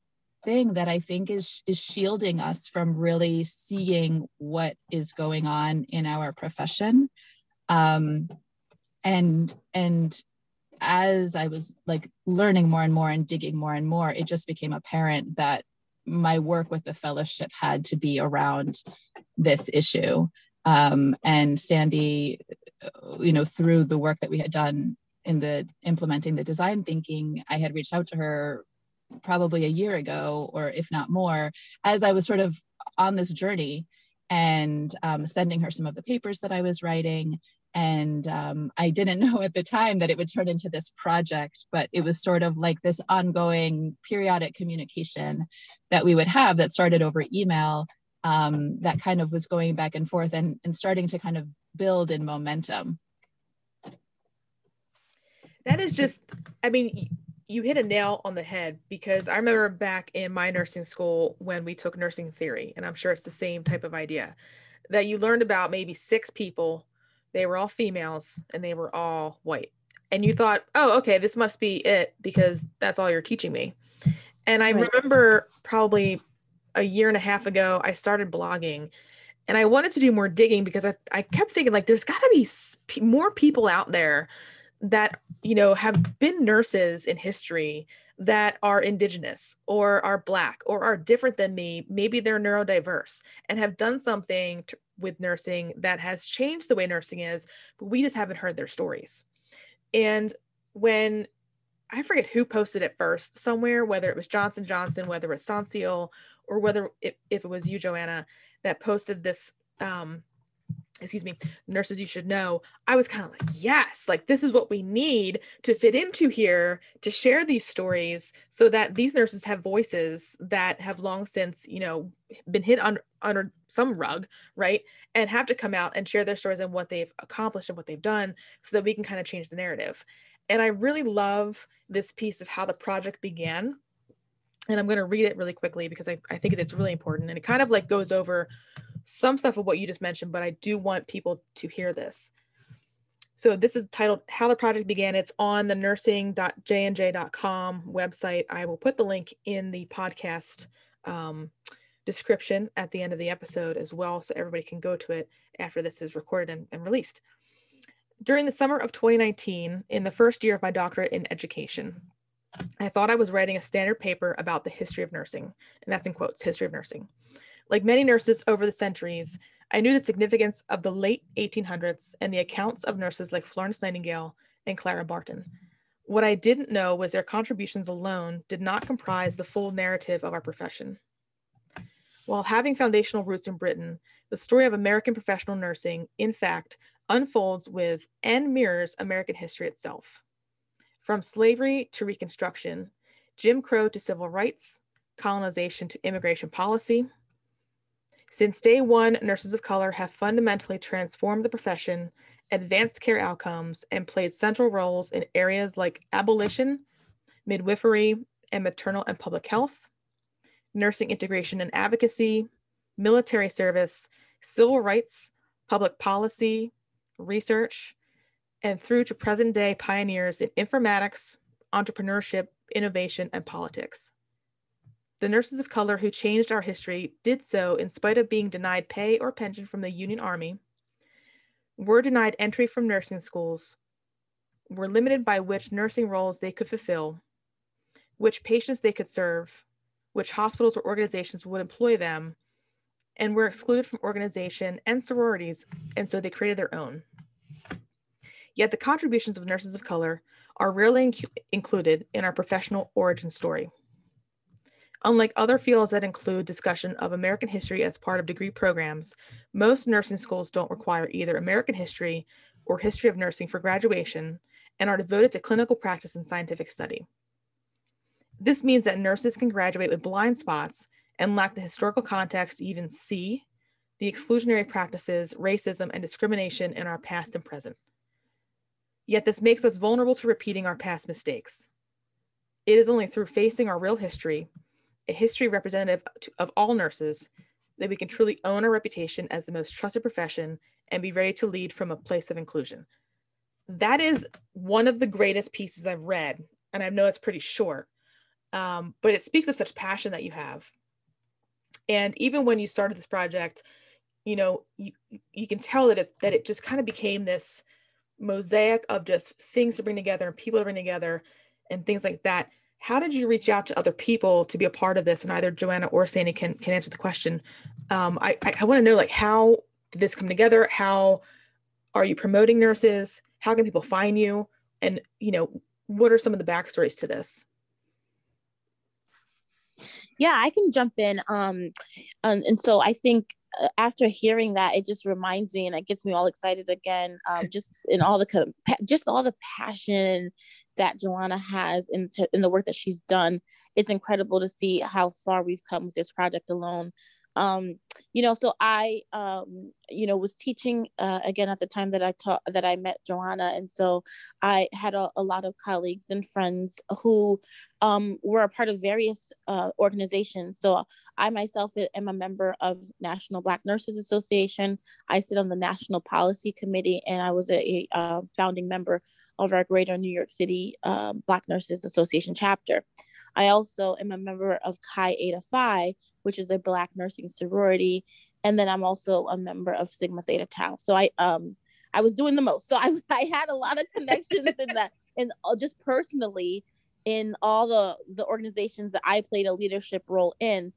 thing that i think is is shielding us from really seeing what is going on in our profession um, and and as i was like learning more and more and digging more and more it just became apparent that my work with the fellowship had to be around this issue. Um, and Sandy, uh, you know, through the work that we had done in the implementing the design thinking, I had reached out to her probably a year ago, or if not more, as I was sort of on this journey and um, sending her some of the papers that I was writing. And um, i didn't [laughs] know at the time that it would turn into this project but it was sort of like this ongoing periodic communication that we would have that started over email um, that kind of was going back and forth and, and starting to kind of build in momentum. That is just i mean you hit a nail on the head because i remember back in my nursing school when we took nursing theory and i'm sure it's the same type of idea that you learned about maybe six people they were all females and they were all white. And you thought, oh, okay, this must be it because that's all you're teaching me. And I right. remember probably a year and a half ago, I started blogging and I wanted to do more digging because I, I kept thinking, like, there's got to be more people out there that, you know, have been nurses in history that are indigenous or are black or are different than me maybe they're neurodiverse and have done something to, with nursing that has changed the way nursing is but we just haven't heard their stories. And when i forget who posted it first somewhere whether it was johnson johnson whether it was SONSIEL, or whether it, if it was you joanna that posted this um, excuse me, nurses you should know, I was kind of like, yes, like this is what we need to fit into here to share these stories so that these nurses have voices that have long since, you know, been hit under under some rug, right? And have to come out and share their stories and what they've accomplished and what they've done so that we can kind of change the narrative. And I really love this piece of how the project began. And I'm going to read it really quickly because I, I think it's really important. And it kind of like goes over some stuff of what you just mentioned, but I do want people to hear this. So this is titled How the Project Began. It's on the nursing.jnj.com website. I will put the link in the podcast um, description at the end of the episode as well, so everybody can go to it after this is recorded and, and released. During the summer of 2019, in the first year of my doctorate in education, I thought I was writing a standard paper about the history of nursing, and that's in quotes, history of nursing. Like many nurses over the centuries, I knew the significance of the late 1800s and the accounts of nurses like Florence Nightingale and Clara Barton. What I didn't know was their contributions alone did not comprise the full narrative of our profession. While having foundational roots in Britain, the story of American professional nursing, in fact, unfolds with and mirrors American history itself. From slavery to Reconstruction, Jim Crow to civil rights, colonization to immigration policy, since day one, nurses of color have fundamentally transformed the profession, advanced care outcomes, and played central roles in areas like abolition, midwifery, and maternal and public health, nursing integration and advocacy, military service, civil rights, public policy, research, and through to present day pioneers in informatics, entrepreneurship, innovation, and politics. The nurses of color who changed our history did so in spite of being denied pay or pension from the Union Army, were denied entry from nursing schools, were limited by which nursing roles they could fulfill, which patients they could serve, which hospitals or organizations would employ them, and were excluded from organization and sororities, and so they created their own. Yet the contributions of nurses of color are rarely inc- included in our professional origin story. Unlike other fields that include discussion of American history as part of degree programs, most nursing schools don't require either American history or history of nursing for graduation and are devoted to clinical practice and scientific study. This means that nurses can graduate with blind spots and lack the historical context to even see the exclusionary practices, racism, and discrimination in our past and present. Yet this makes us vulnerable to repeating our past mistakes. It is only through facing our real history a history representative of all nurses, that we can truly own our reputation as the most trusted profession and be ready to lead from a place of inclusion. That is one of the greatest pieces I've read, and I know it's pretty short, um, but it speaks of such passion that you have. And even when you started this project, you know, you, you can tell that it, that it just kind of became this mosaic of just things to bring together and people to bring together and things like that how did you reach out to other people to be a part of this? And either Joanna or Sandy can can answer the question. Um, I I, I want to know like how did this come together? How are you promoting nurses? How can people find you? And you know, what are some of the backstories to this? Yeah, I can jump in. Um, and, and so I think uh, after hearing that, it just reminds me and it gets me all excited again. Um, [laughs] just in all the just all the passion that Joanna has in, t- in the work that she's done. It's incredible to see how far we've come with this project alone. Um, you know, so I, um, you know, was teaching uh, again at the time that I taught that I met Joanna, and so I had a, a lot of colleagues and friends who um, were a part of various uh, organizations. So I myself am a member of National Black Nurses Association. I sit on the National Policy Committee, and I was a, a uh, founding member of our Greater New York City um, Black Nurses Association chapter. I also am a member of Chi Eta Phi, which is a Black nursing sorority, and then I'm also a member of Sigma Theta Tau. So I um I was doing the most. So I [laughs] I had a lot of connections in that, [laughs] and uh, just personally in all the the organizations that I played a leadership role in.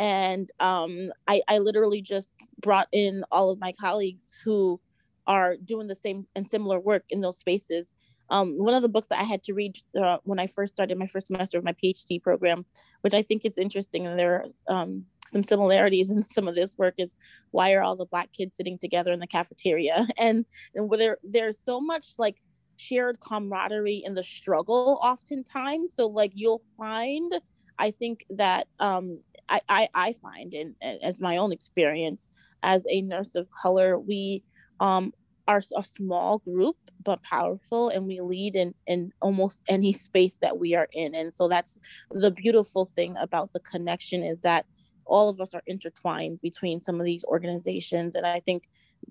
And um, I, I literally just brought in all of my colleagues who are doing the same and similar work in those spaces um, one of the books that I had to read uh, when I first started my first semester of my PhD program, which I think is interesting, and there are um, some similarities [laughs] in some of this work is why are all the black kids sitting together in the cafeteria? [laughs] And and where there there's so much like shared camaraderie in the struggle oftentimes. So like you'll find i think that um i i, I find in as my own experience as a nurse of color we um are a small group but powerful and we lead in in almost any space that we are in. And so that's the beautiful thing about the connection is that all of us are intertwined between some of these organizations. And i think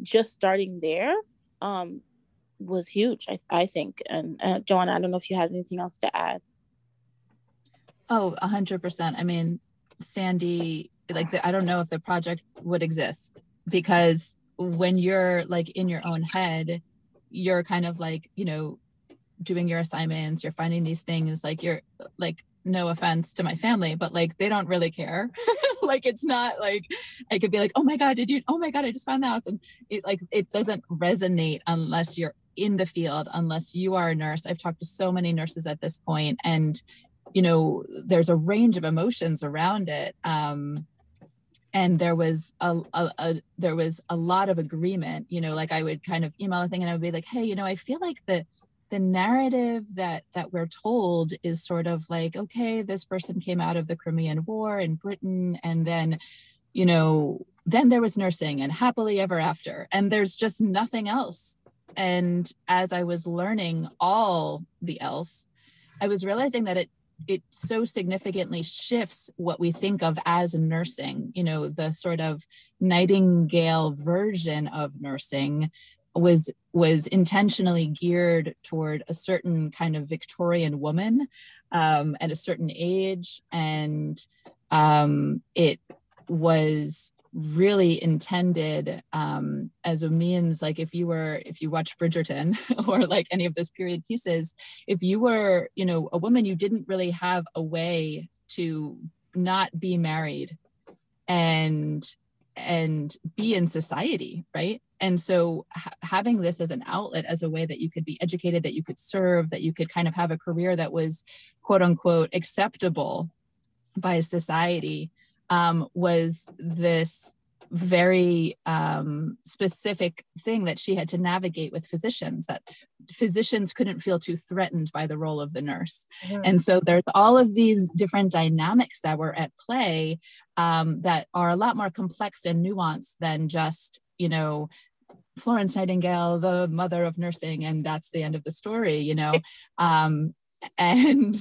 just starting there um, was huge i, I think. And uh, john i don't know if you had anything else to add. Oh 100% i mean sandy like the, i don't know if the project would exist because when you're like in your own head you're kind of like you know doing your assignments you're finding these things like you're like no offense to my family but like they don't really care. [laughs] Like it's not like i could be like oh my god did you oh my god i just found that and it like it doesn't resonate unless you're in the field unless you are a nurse. I've talked to so many nurses at this point and you know there's a range of emotions around it. Um and there was a, a, a, there was a lot of agreement you know like i would kind of email a thing and i would be like hey you know i feel like the the narrative that that we're told is sort of like okay this person came out of the crimean war in britain and then you know then there was nursing and happily ever after. And there's just nothing else. And as i was learning all the else i was realizing that it it so significantly shifts what we think of as nursing you know the sort of nightingale version of nursing was was intentionally geared toward a certain kind of victorian woman um, at a certain age. And um, it was really intended um, as a means like if you were if you watch bridgerton [laughs] or like any of those period pieces if you were you know a woman you didn't really have a way to not be married and and be in society right? And so ha- having this as an outlet as a way that you could be educated that you could serve that you could kind of have a career that was quote unquote acceptable by society um, was this very um, specific thing that she had to navigate with physicians that physicians couldn't feel too threatened by the role of the nurse. Mm-hmm. and so there's all of these different dynamics that were at play um, that are a lot more complex and nuanced than just you know florence nightingale the mother of nursing and that's the end of the story you know? Um, and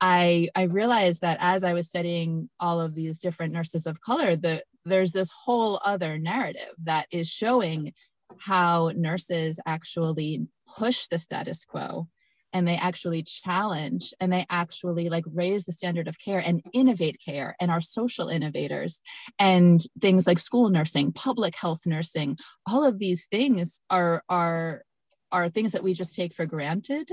I I realized that as I was studying all of these different nurses of color, that there's this whole other narrative that is showing how nurses actually push the status quo and they actually challenge and they actually like raise the standard of care and innovate care and are social innovators. And things like school nursing public health nursing all of these things are are are things that we just take for granted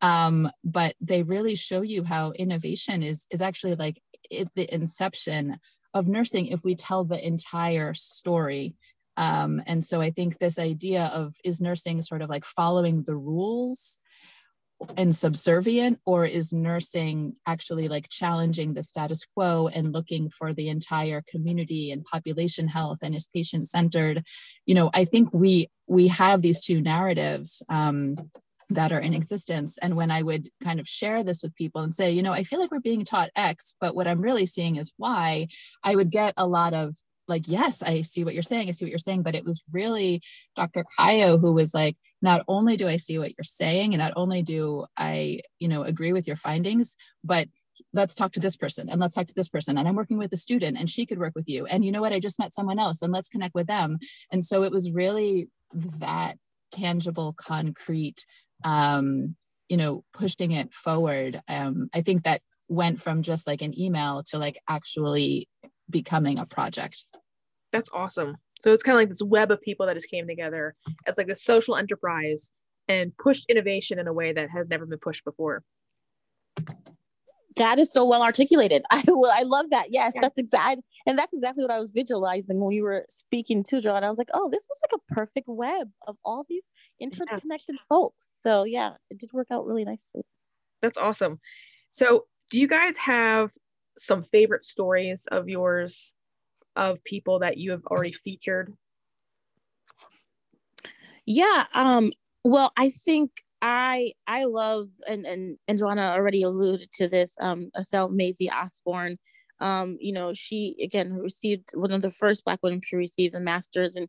um, but they really show you how innovation is is actually like it, the inception of nursing if we tell the entire story. Um, and so i think this idea of is nursing sort of like following the rules and subservient or is nursing actually like challenging the status quo and looking for the entire community and population health and is patient centered you know i think we we have these two narratives um, that are in existence. And when i would kind of share this with people and say you know i feel like we're being taught x but what i'm really seeing is y i would get a lot of like yes i see what you're saying i see what you're saying. But it was really dr cayo who was like not only do i see what you're saying and not only do i you know agree with your findings but let's talk to this person and let's talk to this person and i'm working with a student and she could work with you and you know what i just met someone else and let's connect with them and so it was really that tangible concrete um you know pushing it forward um i think that went from just like an email to like actually becoming a project. That's awesome. So it's kind of like this web of people that just came together as like a social enterprise and pushed innovation in a way that has never been pushed before. That is so well articulated. [laughs] I will. I love that. Yes, yeah. that's exactly, and that's exactly what I was visualizing when you were speaking to John. I was like, oh, this was like a perfect web of all these interconnected yeah. folks. So yeah, it did work out really nicely. That's awesome. So, do you guys have some favorite stories of yours of people that you have already featured? Yeah. Um, well, I think I I love and and and Joanna already alluded to this. Um, Estelle Massey Osborne. Um, you know, she again received one of the first Black women to receive the master's, and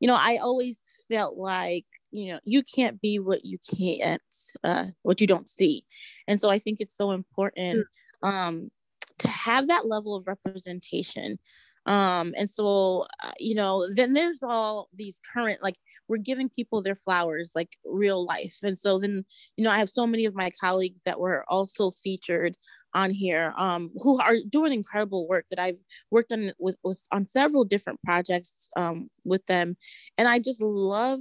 you know, I always felt like you know you can't be what you can't uh, what you don't see, and so I think it's so important um to have that level of representation. Um, and so uh, you know, then there's all these current like we're giving people their flowers like real life. And so then you know i have so many of my colleagues that were also featured on here um, who are doing incredible work that i've worked on with, with on several different projects um, with them. And i just love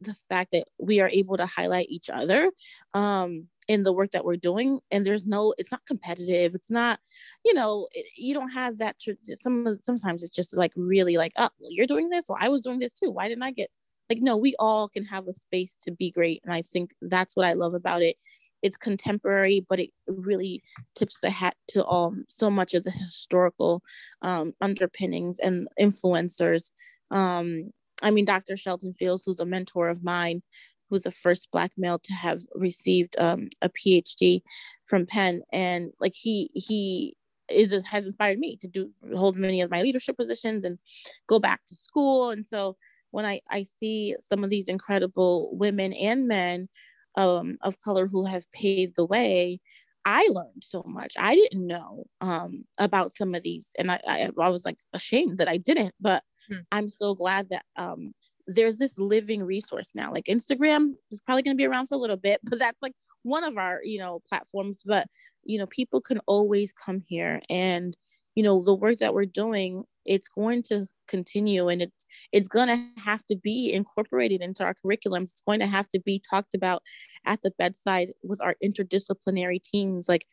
the fact that we are able to highlight each other um, in the work that we're doing and there's no it's not competitive it's not you know you don't have that tr- some sometimes it's just like really like oh well, you're doing this well i was doing this too why didn't i get like no we all can have a space to be great and i think that's what i love about it. It's contemporary but it really tips the hat to all so much of the historical um, underpinnings and influencers. Um, i mean dr sheldon fields who's a mentor of mine who's the first black male to have received um, a phd from penn and like he he is has inspired me to do hold many of my leadership positions and go back to school and so when I, I see some of these incredible women and men um, of color who have paved the way, I learned so much. I didn't know um, about some of these, and I, I, I, was like ashamed that I didn't. But hmm. I'm so glad that um, there's this living resource now. Like Instagram is probably going to be around for a little bit, [laughs] but that's like one of our you know platforms. But you know, people can always come here, and you know, the work that we're doing it's going to continue and it's it's going to have to be incorporated into our curriculums it's going to have to be talked about at the bedside with our interdisciplinary teams like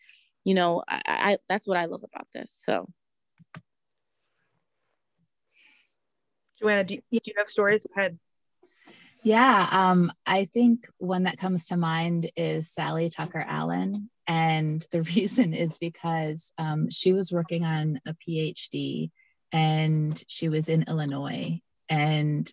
you know I, I that's what i love about this so joanna do you, do you have stories? Go ahead. Yeah um, i think one that comes to mind is sallie tucker allen. And the [laughs] reason is because um, she was working on a phd and she was in Illinois. And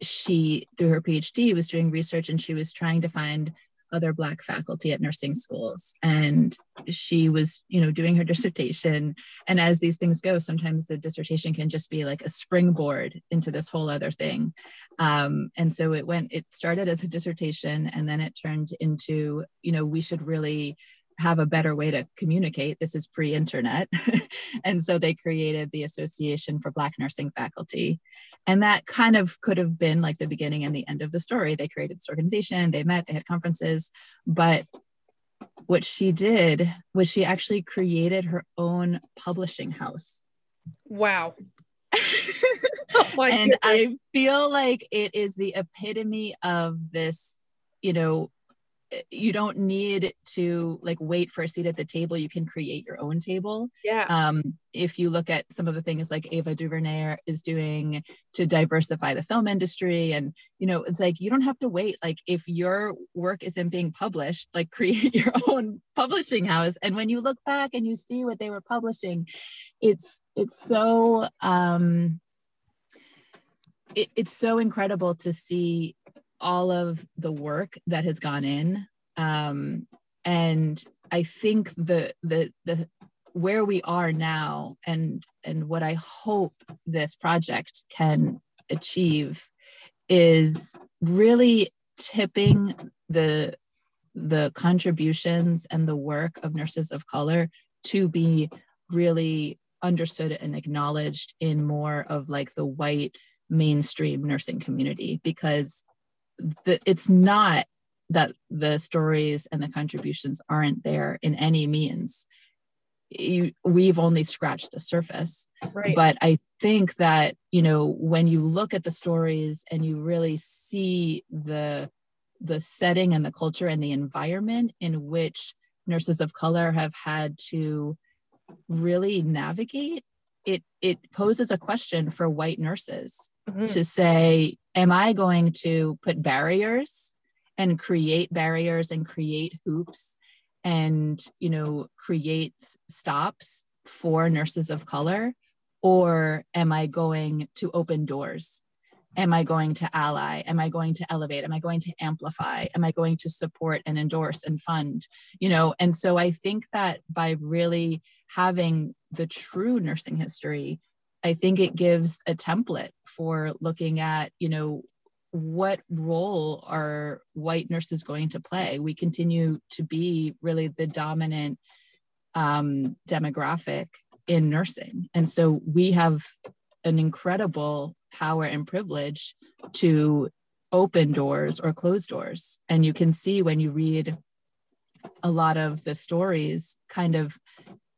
she, through her PhD, was doing research and she was trying to find other Black faculty at nursing schools. And she was, you know, doing her [laughs] dissertation. And as these things go, sometimes the dissertation can just be like a springboard into this whole other thing. Um, and so it went, it started as a dissertation and then it turned into, you know, we should really have a better way to communicate. This is pre internet. [laughs] and so they created the Association for Black Nursing Faculty. And that kind of could have been like the beginning and the end of the story. They created this organization, they met, they had conferences. But what she did was she actually created her own publishing house. Wow. [laughs] oh and goodness. I feel like it is the epitome of this, you know, you don't need to like wait for a seat at the table you can create your own table. Yeah. Um if you look at some of the things like ava duvernay is doing to diversify the film industry and you know it's like you don't have to wait. Like if your work isn't being published like [laughs] create your own publishing house. And when you look back and you see what they were publishing it's it's so um it, it's so incredible to see all of the work that has gone in. Um, and i think the the the where we are now and and what i hope this project can achieve is really tipping the the contributions and the work of nurses of color to be really understood and acknowledged in more of like the white mainstream nursing community because the, it's not that the stories and the contributions aren't there in any means you, we've only scratched the surface right. but i think that you know when you look at the stories and you really see the the setting and the culture and the environment in which nurses of color have had to really navigate it it poses a question for white nurses mm-hmm. to say am i going to put barriers and create barriers and create hoops and you know create stops for nurses of color or am I going to open doors? Am I going to ally? Am I going to elevate? Am I going to amplify? Am I going to support and endorse and fund? You know, and so I think that by really having the true nursing history, I think it gives a template for looking at, you know, what role are white nurses going to play? We continue to be really the dominant um, demographic in nursing. And so we have an incredible power and privilege to open doors or close doors. And you can see when you read a lot of the stories, kind of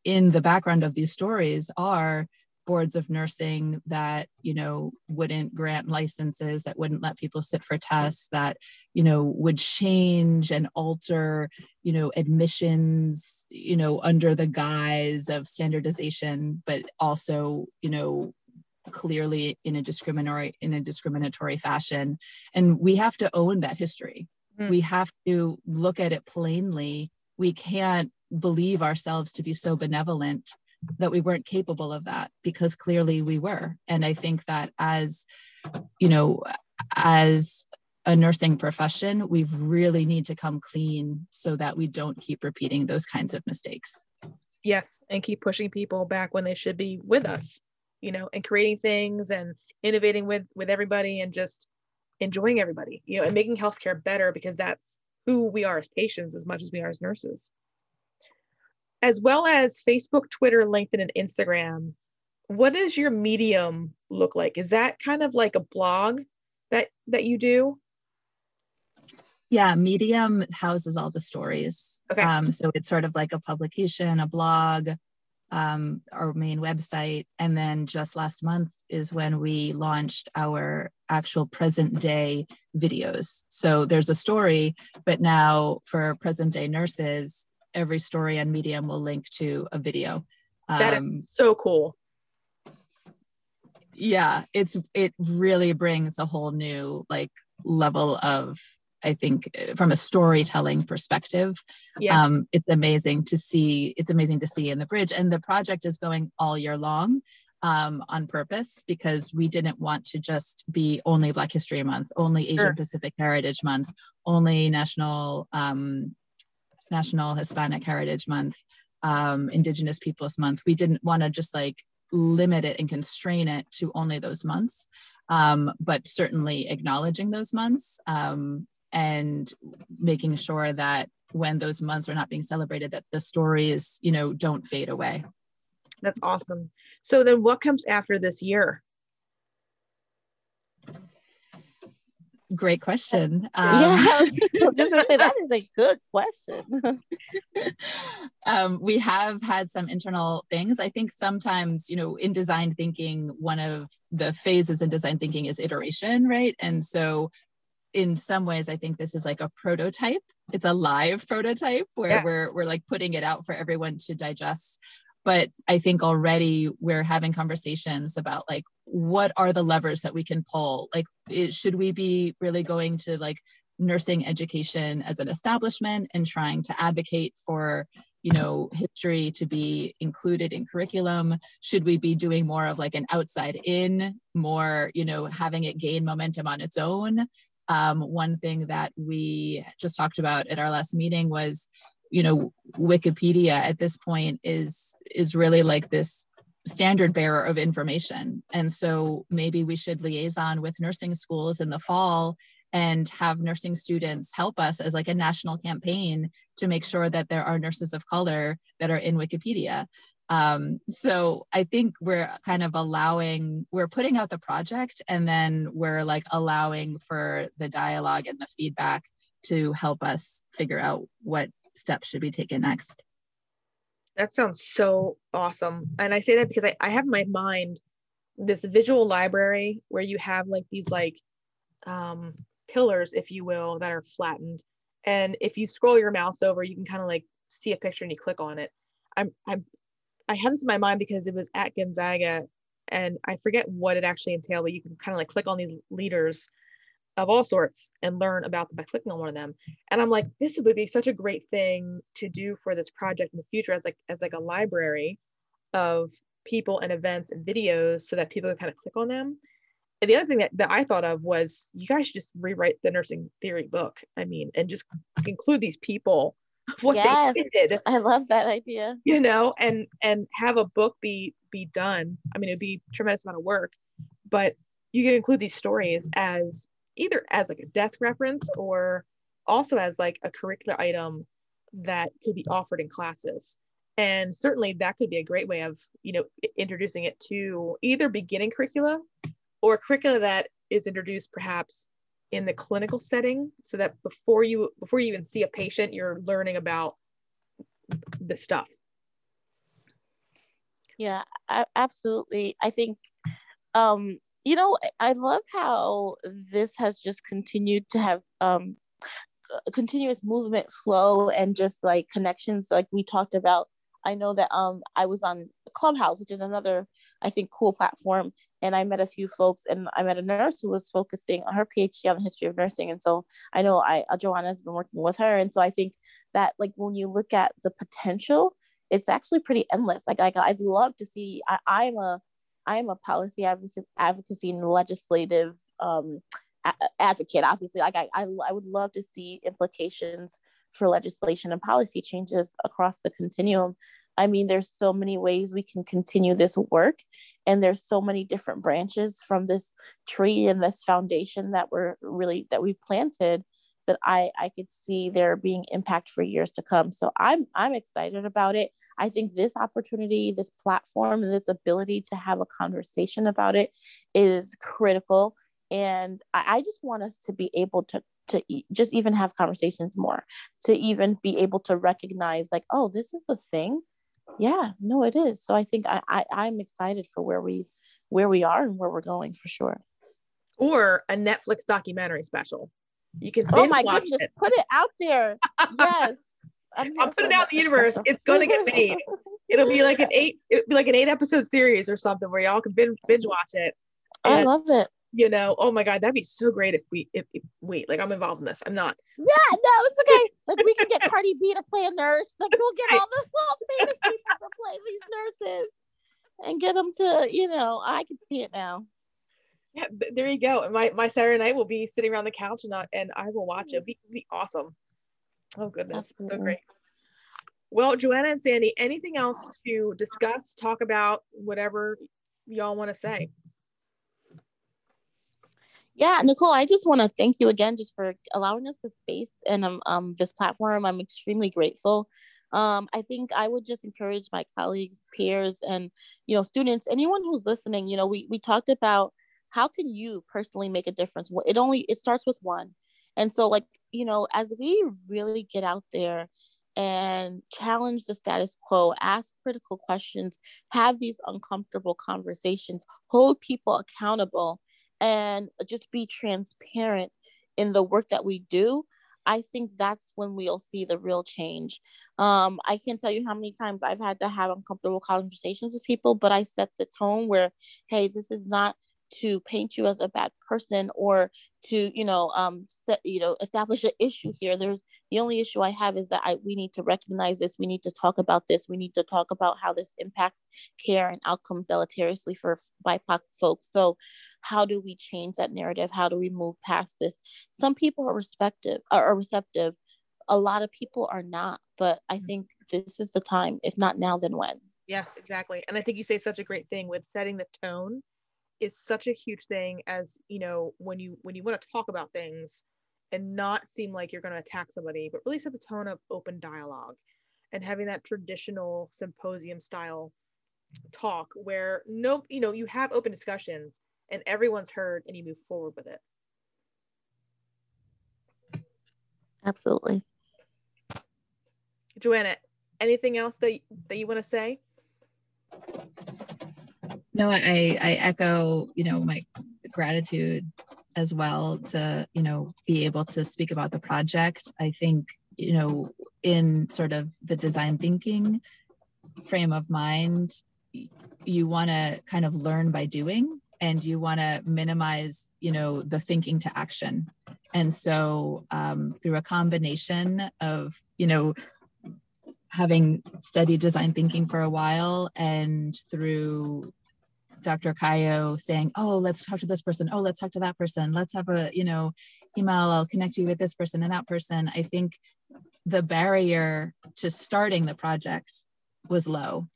in the background of these stories are boards of nursing that you know wouldn't grant licenses that wouldn't let people sit for tests that you know would change and alter you know admissions you know under the guise of standardization but also you know clearly in a discriminatory in a discriminatory fashion. And we have to own that history. Mm. we have to look at it plainly. We can't believe ourselves to be so benevolent that we weren't capable of that because clearly we were. And i think that as you know as a nursing profession we really need to come clean so that we don't keep repeating those kinds of mistakes. Yes and keep pushing people back when they should be with us you know and creating things and innovating with with everybody and just enjoying everybody you know and making healthcare better because that's who we are as patients as much as we are as nurses as well as Facebook, Twitter, LinkedIn, and Instagram. What does your medium look like? Is that kind of like a blog that that you do? Yeah, Medium houses all the stories. Okay. Um, so it's sort of like a publication, a blog, um, our main website. And then just last month is when we launched our actual present day videos. So there's a story, but now for present day nurses, every story on Medium will link to a video. Um, that is um, so cool. Yeah, it's it really brings a whole new like level of I think from a storytelling perspective. Yeah. Um, it's amazing to see. It's amazing to see in the bridge, and the project is going all year long um, on purpose because we didn't want to just be only Black History Month, only Asian sure. Pacific Heritage Month, only National um, National Hispanic Heritage Month, um, Indigenous Peoples Month. We didn't want to just like limit it and constrain it to only those months, um, but certainly acknowledging those months um, and making sure that when those months are not being celebrated, that the stories, you know, don't fade away. That's awesome. So then what comes after this year? Great question. Um, yeah, [laughs] just gonna say that is a good question. [laughs] um, we have had some internal things. I think sometimes, you know, in design thinking, one of the phases in design thinking is iteration, right? And so, in some ways, I think this is like a prototype. It's a live prototype where yeah. we're we're like putting it out for everyone to digest but i think already we're having conversations about like what are the levers that we can pull? Like it, should we be really going to like nursing education as an establishment and trying to advocate for you know history to be included in curriculum? Should we be doing more of like an outside in more you know having it gain momentum on its own? Um, one thing that we just talked about at our last meeting was you know wikipedia at this point is is really like this standard bearer of information. And so maybe we should liaison with nursing schools in the fall and have nursing students help us as like a national campaign to make sure that there are nurses of color that are in wikipedia. Um, so i think we're kind of allowing we're putting out the project and then we're like allowing for the dialogue and the feedback to help us figure out what steps should be taken next. That sounds so awesome. And I say that because I, I have my mind this visual library where you have like these like um, pillars, if you will, that are flattened. And if you scroll your mouse over, you can kind of like see a picture and you click on it. I'm, I'm, I have this in my mind because it was at Gonzaga and I forget what it actually entailed, but you can kind of like click on these leaders of all sorts and learn about them by clicking on one of them. And I'm like, this would be such a great thing to do for this project in the future as like as like a library of people and events and videos so that people can kind of click on them. And the other thing that, that I thought of was you guys should just rewrite the nursing theory book. I mean, and just include these people [laughs] what yes, they did. I love that idea. You know, and and have a book be be done. I mean, it'd be tremendous amount of work, but you can include these stories as either as like a desk reference or also as like a curricular item that could be offered in classes. And certainly that could be a great way of you know introducing it to either beginning curricula or curricula that is introduced perhaps in the clinical setting so that before you before you even see a patient you're learning about the stuff. Yeah absolutely. I think um you know i love how this has just continued to have um continuous movement flow and just like connections like we talked about. I know that um i was on clubhouse which is another i think cool platform and i met a few folks and i met a nurse who was focusing on her phd on the history of nursing and so i know i uh, joanna has been working with her and so i think that like when you look at the potential it's actually pretty endless. Like, like i'd love to see I, i'm a i'm a policy advocacy, and legislative um advocate obviously. Like I, I, I would love to see implications for legislation and policy changes across the continuum. I mean there's so many ways we can continue this work and there's so many different branches from this tree and this foundation that we're really that we've planted that i i could see there being impact for years to come. So i'm i'm excited about it. I think this opportunity this platform and this ability to have a conversation about it is critical. And I, I just want us to be able to to e- just even have conversations more to even be able to recognize like oh this is a thing. Yeah no it is. So i think I, I i'm excited for where we where we are and where we're going for sure. Or a netflix documentary special you can oh my goodness it. put it out there [laughs] yes i'll put it out in the universe it's going to get made [laughs] it'll be like an eight it'll be like an eight episode series or something where y'all can binge, binge watch it and I love it you know, oh my God, that'd be so great if we, if, if wait, like I'm involved in this. I'm not. Yeah, no, it's okay. [laughs] like we can get Cardi B to play a nurse. Like we'll get all the all famous people to play these nurses and get them to, you know, I can see it now. Yeah, there you go. And my, my Saturday night will be sitting around the couch and not, and I will watch it. It'll be, be awesome. Oh goodness. Absolutely. So great. Well, Joanna and Sandy, anything else to discuss, talk about, whatever y'all want to say? yeah nicole i just want to thank you again just for allowing us the space and um, um this platform i'm extremely grateful um i think i would just encourage my colleagues peers and you know students anyone who's listening you know we we talked about how can you personally make a difference? It only it starts with one. And so like you know as we really get out there and challenge the status quo, ask critical questions, have these uncomfortable conversations, hold people accountable, and just be transparent in the work that we do i think that's when we'll see the real change. Um, i can't tell you how many times i've had to have uncomfortable conversations with people but i set the tone where hey this is not to paint you as a bad person or to you know um set you know establish an issue here. There's the only issue i have is that I, we need to recognize this. We need to talk about this. We need to talk about how this impacts care and outcomes deleteriously for bipoc folks. So how do we change that narrative? How do we move past this? Some people are respective are receptive. A lot of people are not but i mm-hmm. think this is the time if not now then when. Yes exactly. And i think you say such a great thing with setting the tone is such a huge thing as you know when you when you want to talk about things and not seem like you're going to attack somebody but really set the tone of open dialogue and having that traditional symposium style talk where no you know you have open discussions and everyone's heard and you move forward with it. Absolutely. Joanna, anything else that, that you want to say? No, I, I echo, you know, my gratitude as well to, you know, be able to speak about the project. I think, you know, in sort of the design thinking frame of mind, you want to kind of learn by doing and you want to minimize you know the thinking to action and so um, through a combination of you know having studied design thinking for a while and through Dr. Cayo saying, "Oh, let's talk to this person. Oh, let's talk to that person. Let's have a, you know, email. I'll connect you with this person and that person." I think the barrier to starting the project was low,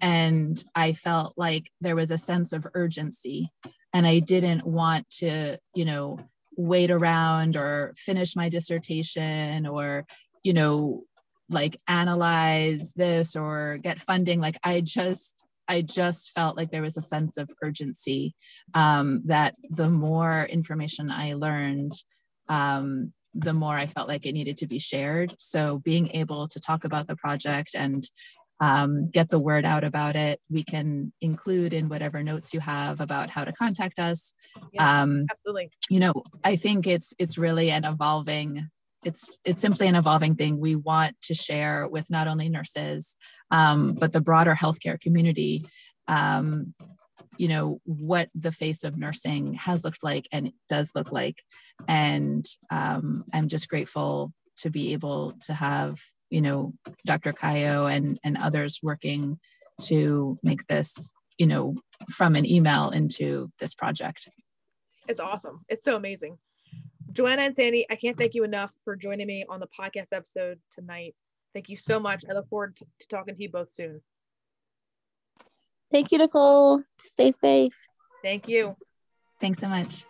and I felt like there was a sense of urgency, and I didn't want to, you know, wait around or finish my dissertation or, you know, like analyze this or get funding. Like I just I just felt like there was a sense of urgency um, that the more information I learned, um, the more I felt like it needed to be shared. So being able to talk about the project and um, get the word out about it, we can include in whatever notes you have about how to contact us. Yes, um, absolutely. You know, I think it's it's really an evolving it's it's simply an evolving thing we want to share with not only nurses um, but the broader healthcare community. Um, you know what the face of nursing has looked like and does look like. And um, i'm just grateful to be able to have you know dr cayo and and others working to make this you know from an email into this project. It's awesome. It's so amazing joanna and sandy i can't thank you enough for joining me on the podcast episode tonight Thank you so much. I look forward to, to talking to you both soon. Thank you, Nicole. Stay safe. Thank you. Thanks so much.